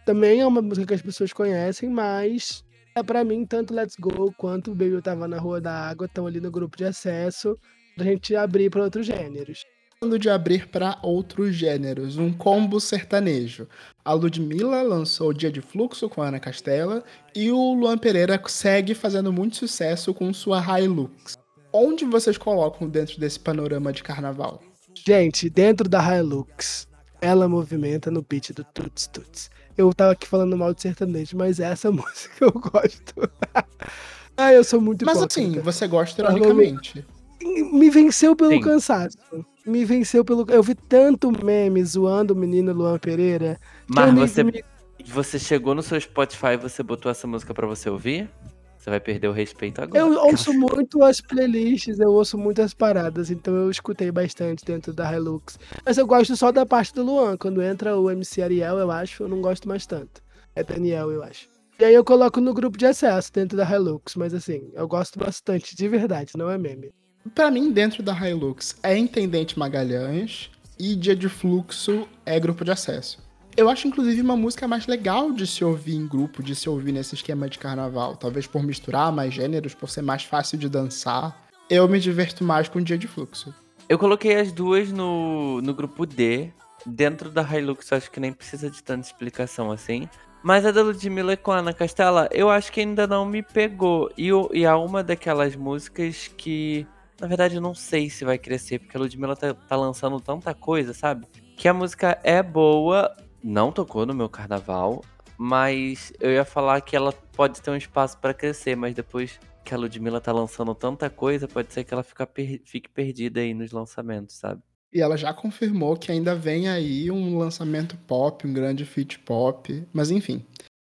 Também é uma música que as pessoas conhecem, mas é pra mim, tanto Let's Go quanto Baby Eu Tava na Rua da Água estão ali no grupo de acesso pra gente abrir para outros gêneros. De abrir para outros gêneros, um combo sertanejo. A Ludmilla lançou Dia de Fluxo com a Ana Castela e o Luan Pereira segue fazendo muito sucesso com sua Hilux. Onde vocês colocam dentro desse panorama de carnaval? Gente, dentro da Hilux, ela movimenta no beat do Tuts Tuts. Eu tava aqui falando mal de sertanejo, mas essa [laughs] música eu gosto. [laughs] ah, eu sou muito Mas hipócrita. assim, você gosta ironicamente. Me venceu pelo Sim. cansaço. Me venceu pelo. Eu vi tanto meme zoando o menino Luan Pereira. Mas você, me- você chegou no seu Spotify e você botou essa música pra você ouvir? Você vai perder o respeito agora. Eu ouço muito as playlists, eu ouço muitas paradas, então eu escutei bastante dentro da Hilux. Mas eu gosto só da parte do Luan. Quando entra o MC Ariel, eu acho, eu não gosto mais tanto. É Daniel, eu acho. E aí eu coloco no grupo de acesso dentro da Hilux, mas assim, eu gosto bastante, de verdade, não é meme. Pra mim, dentro da Hilux é Intendente Magalhães e Dia de Fluxo é grupo de acesso. Eu acho, inclusive, uma música mais legal de se ouvir em grupo, de se ouvir nesse esquema de carnaval. Talvez por misturar mais gêneros, por ser mais fácil de dançar. Eu me diverto mais com Dia de Fluxo. Eu coloquei as duas no, no grupo D. Dentro da Hilux, acho que nem precisa de tanta explicação assim. Mas a da Ludmilla com a Ana Castela, eu acho que ainda não me pegou. E, e há uma daquelas músicas que, na verdade, eu não sei se vai crescer, porque a Ludmilla tá, tá lançando tanta coisa, sabe? Que a música é boa, não tocou no meu carnaval, mas eu ia falar que ela pode ter um espaço pra crescer, mas depois que a Ludmilla tá lançando tanta coisa, pode ser que ela per- fique perdida aí nos lançamentos, sabe? E ela já confirmou que ainda vem aí um lançamento pop, um grande feat pop. Mas enfim.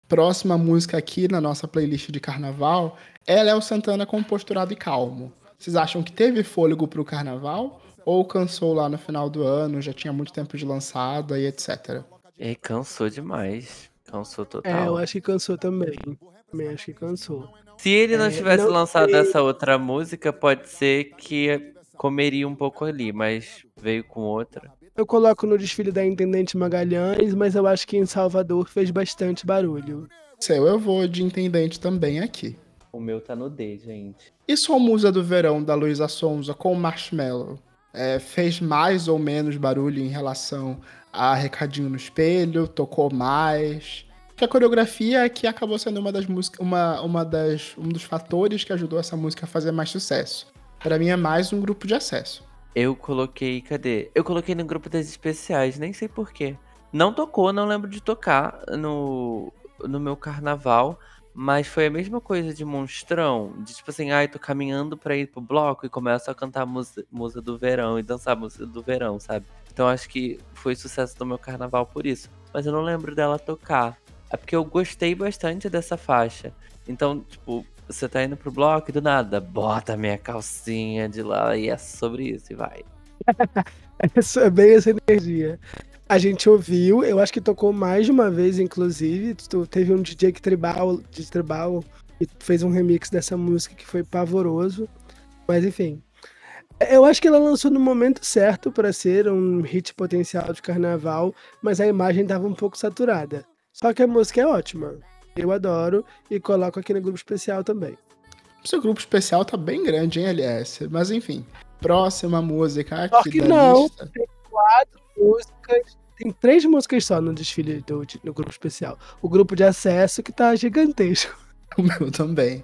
Próxima música aqui na nossa playlist de carnaval é Léo Santana com Posturado e Calmo. Vocês acham que teve fôlego pro carnaval? Ou cansou lá no final do ano, já tinha muito tempo de lançada e etc. E aí, cansou demais. Cansou total. É, eu acho que cansou também. Também acho que cansou. Se ele não É, tivesse não lançado sei. essa outra música, pode ser que comeria um pouco ali, mas veio com outra. Eu coloco no desfile da Intendente Magalhães, mas eu acho que em Salvador fez bastante barulho. Seu, eu vou de intendente também aqui. O meu tá no D, gente. E sua musa do verão da Luísa Sonza com Marshmallow? É, fez mais ou menos barulho em relação a Recadinho no Espelho? Tocou mais? Que a coreografia é que acabou sendo uma das músicas, uma, uma das, um dos fatores que ajudou essa música a fazer mais sucesso. Pra mim é mais um grupo de acesso. Eu coloquei, cadê? Eu coloquei no grupo das especiais, nem sei porquê. Não tocou, não lembro de tocar no, no meu carnaval, mas foi a mesma coisa de monstrão. De tipo assim, ai, tô caminhando pra ir pro bloco e começo a cantar música, música do verão e dançar música do verão, sabe? Então acho que foi sucesso do meu carnaval por isso. Mas eu não lembro dela tocar. É porque eu gostei bastante dessa faixa. Então, tipo, você tá indo pro bloco e do nada, bota minha calcinha de lá e é sobre isso e vai. [laughs] É bem essa energia. A gente ouviu, eu acho que tocou mais de uma vez, inclusive. Teve um DJ que tribal, de tribal e fez um remix dessa música que foi pavoroso. Mas enfim. Eu acho que ela lançou no momento certo para ser um hit potencial de carnaval, mas a imagem estava um pouco saturada. Só que a música é ótima. Eu adoro e coloco aqui no grupo especial também. O seu grupo especial tá bem grande, hein, LS? Mas enfim, próxima música aqui só que da não, lista. Tem quatro músicas, tem três músicas só no desfile do, no grupo especial. O grupo de acesso que tá gigantesco. [laughs] O meu também.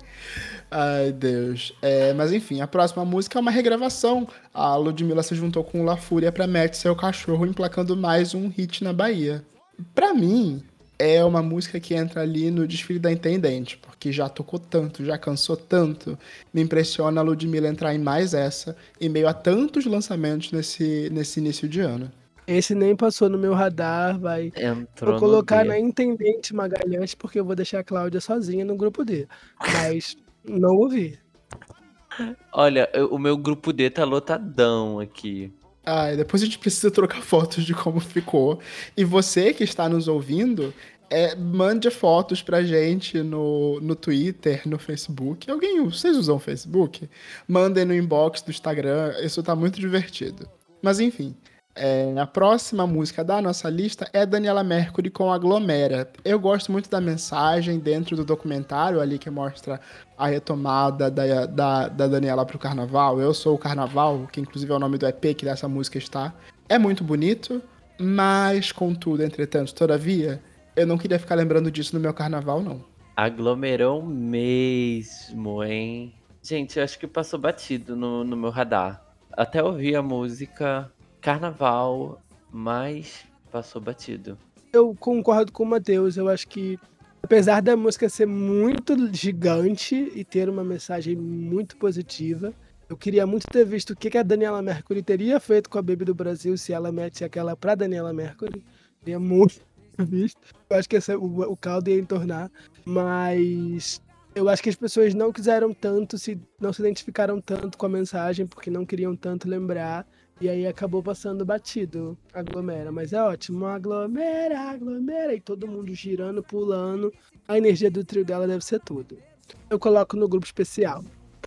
Ai, Deus. É, mas enfim, a próxima música é uma regravação. A Ludmilla se juntou com o La Fúria pra Mete Seu Cachorro, emplacando mais um hit na Bahia. Pra mim, é uma música que entra ali no desfile da Intendente, porque já tocou tanto, já cansou tanto. Me impressiona a Ludmilla entrar em mais essa, em meio a tantos lançamentos nesse, nesse início de ano. Esse nem passou no meu radar, vai. Entrou Vou colocar na. Intendente Magalhães, porque eu vou deixar a Cláudia sozinha no grupo D. Mas não ouvi. Olha, eu- o meu grupo D tá lotadão aqui. Ah, e depois a gente precisa trocar [laughs] fotos de como ficou. E você que está nos ouvindo, é, mande fotos pra gente no, no Twitter, no Facebook. Alguém, vocês usam o Facebook? Mandem no inbox do Instagram, isso tá muito divertido. Mas enfim, é, a próxima música da nossa lista é Daniela Mercury com Aglomera. Eu gosto muito da mensagem dentro do documentário ali que mostra a retomada da, da, da Daniela pro carnaval. Eu sou o carnaval, que inclusive é o nome do EP que dessa música está. É muito bonito, mas contudo, entretanto, todavia, eu não queria ficar lembrando disso no meu carnaval, não. Aglomerão mesmo, hein? Gente, eu acho que passou batido no, no meu radar. Até ouvi a música Carnaval, mas passou batido. Eu concordo com o Matheus. Eu acho que, apesar da música ser muito gigante e ter uma mensagem muito positiva, eu queria muito ter visto o que a Daniela Mercury teria feito com a Baby do Brasil se ela mete aquela pra Daniela Mercury. Queria muito ter visto. Eu acho que esse, o, o caldo ia entornar. Mas eu acho que as pessoas não quiseram tanto, se, não se identificaram tanto com a mensagem, porque não queriam tanto lembrar. E aí acabou passando batido, aglomera. Mas é ótimo, aglomera, aglomera. E todo mundo girando, pulando. A energia do trio dela deve ser tudo. Eu coloco no grupo especial,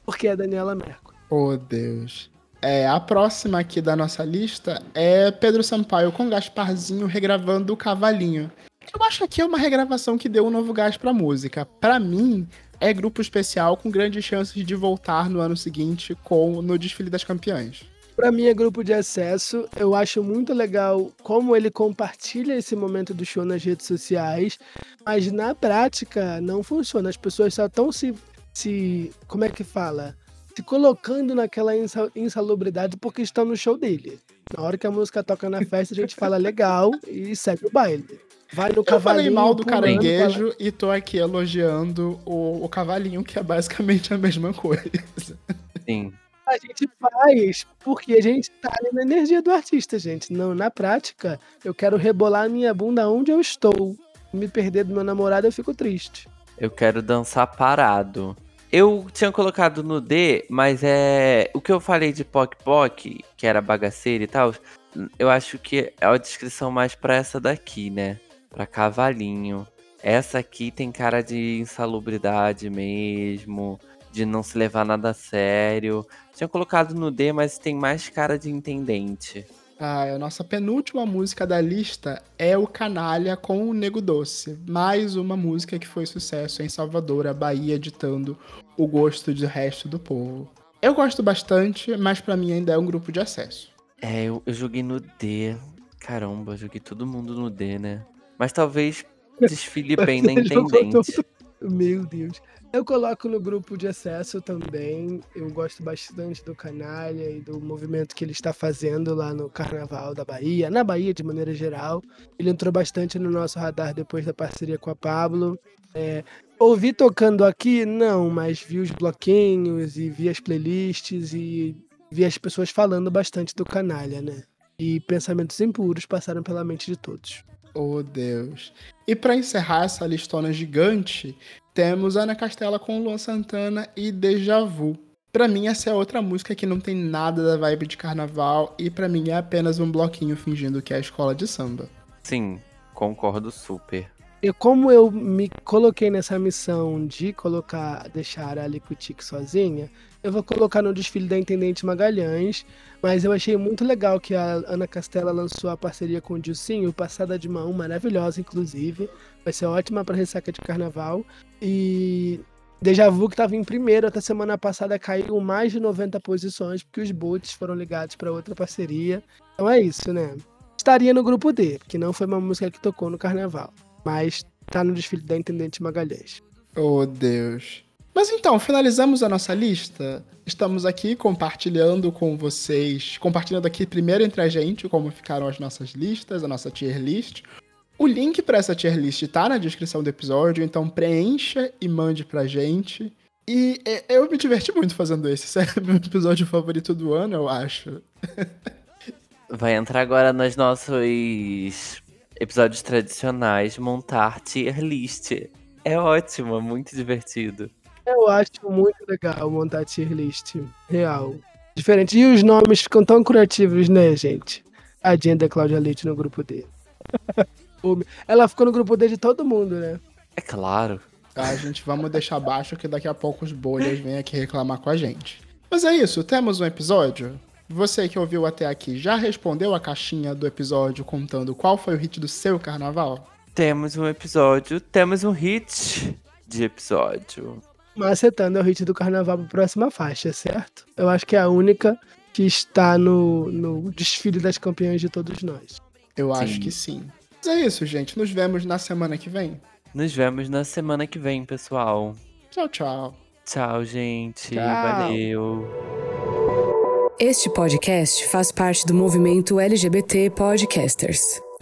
porque é Daniela Mercury. Oh, Deus. É, a próxima aqui da nossa lista é Pedro Sampaio com Gasparzinho regravando o Cavalinho. Eu acho que é uma regravação que deu um novo gás pra música. Pra mim, é grupo especial com grandes chances de voltar no ano seguinte com no desfile das campeãs. Pra mim é grupo de acesso. Eu acho muito legal como ele compartilha esse momento do show nas redes sociais, mas na prática não funciona. As pessoas só estão se, se. Como é que fala? Se colocando naquela insa- insalubridade porque estão no show dele. Na hora que a música toca na festa, a gente fala legal e segue o baile. Vai no Eu falei cavalinho. mal do caranguejo e tô aqui elogiando o, o cavalinho, que é basicamente a mesma coisa. Sim. A gente faz porque a gente tá na energia do artista, gente. Não, na prática, eu quero rebolar a minha bunda onde eu estou. Me perder do meu namorado, eu fico triste. Eu quero dançar parado. Eu tinha colocado no D, mas é. O que eu falei de Poc Poc, que era bagaceira e tal, eu acho que é a descrição mais pra essa daqui, né? Pra cavalinho. Essa aqui tem cara de insalubridade mesmo, de não se levar nada a sério. Tinha colocado no D, mas tem mais cara de intendente. Ah, a nossa penúltima música da lista é o Canalha com o Nego Doce. Mais uma música que foi sucesso em Salvador, a Bahia, ditando o gosto do resto do povo. Eu gosto bastante, mas pra mim ainda é um grupo de acesso. É, eu, eu joguei no D. Caramba, eu joguei todo mundo no D, né? Mas talvez [laughs] desfile bem na intendente. Meu Deus. Eu coloco no grupo de acesso também. Eu gosto bastante do Canalha e do movimento que ele está fazendo lá no Carnaval da Bahia, na Bahia de maneira geral. Ele entrou bastante no nosso radar depois da parceria com a Pablo. É, ouvi tocando aqui? Não, mas vi os bloquinhos e vi as playlists e vi as pessoas falando bastante do Canalha, né? E pensamentos impuros passaram pela mente de todos. Oh, Deus. E pra encerrar essa listona gigante, temos Ana Castela com Luan Santana e Deja Vu. Pra mim, essa é outra música que não tem nada da vibe de carnaval e pra mim é apenas um bloquinho fingindo que é a escola de samba. Sim, concordo super. E como eu me coloquei nessa missão de colocar, deixar a Liquitique sozinha, eu vou colocar no desfile da Intendente Magalhães, mas eu achei muito legal que a Ana Castela lançou a parceria com o Dilcinho, Passada de Mão, maravilhosa inclusive, vai ser ótima para ressaca de carnaval, e Deja Vu que estava em primeiro até semana passada caiu mais de 90 posições, porque os bots foram ligados para outra parceria, então é isso, né? Estaria no grupo D, que não foi uma música que tocou no carnaval mas tá no desfile da Intendente Magalhães. Oh, Deus. Mas então, finalizamos a nossa lista. Estamos aqui compartilhando com vocês, compartilhando aqui primeiro entre a gente como ficaram as nossas listas, a nossa tier list. O link para essa tier list tá na descrição do episódio, então preencha e mande pra gente. E é, eu me diverti muito fazendo. Esse [laughs] é meu episódio favorito do ano, eu acho. [laughs] Vai entrar agora nos nossos episódios tradicionais, montar tier list. É ótimo, é muito divertido. Eu acho muito legal montar tier list. Real. Diferente. E os nomes ficam tão criativos, né, gente? A da Cláudia Leite no grupo D. [laughs] Ela ficou no grupo D de todo mundo, né? É claro. Tá, gente, vamos deixar abaixo que daqui a pouco os bolhas vêm aqui reclamar com a gente. Mas é isso, temos um episódio? Você que ouviu até aqui já respondeu a caixinha do episódio contando qual foi o hit do seu carnaval? Temos um episódio, temos um hit de episódio. Macetando é o hit do carnaval para a próxima faixa, certo? Eu acho que é a única que está no, no desfile das campeãs de todos nós. Eu sim. acho que sim. Mas é isso, gente. Nos vemos na semana que vem. Nos vemos na semana que vem, pessoal. Tchau, tchau. Tchau, gente. Tchau. Valeu. Este podcast faz parte do movimento LGBT Podcasters.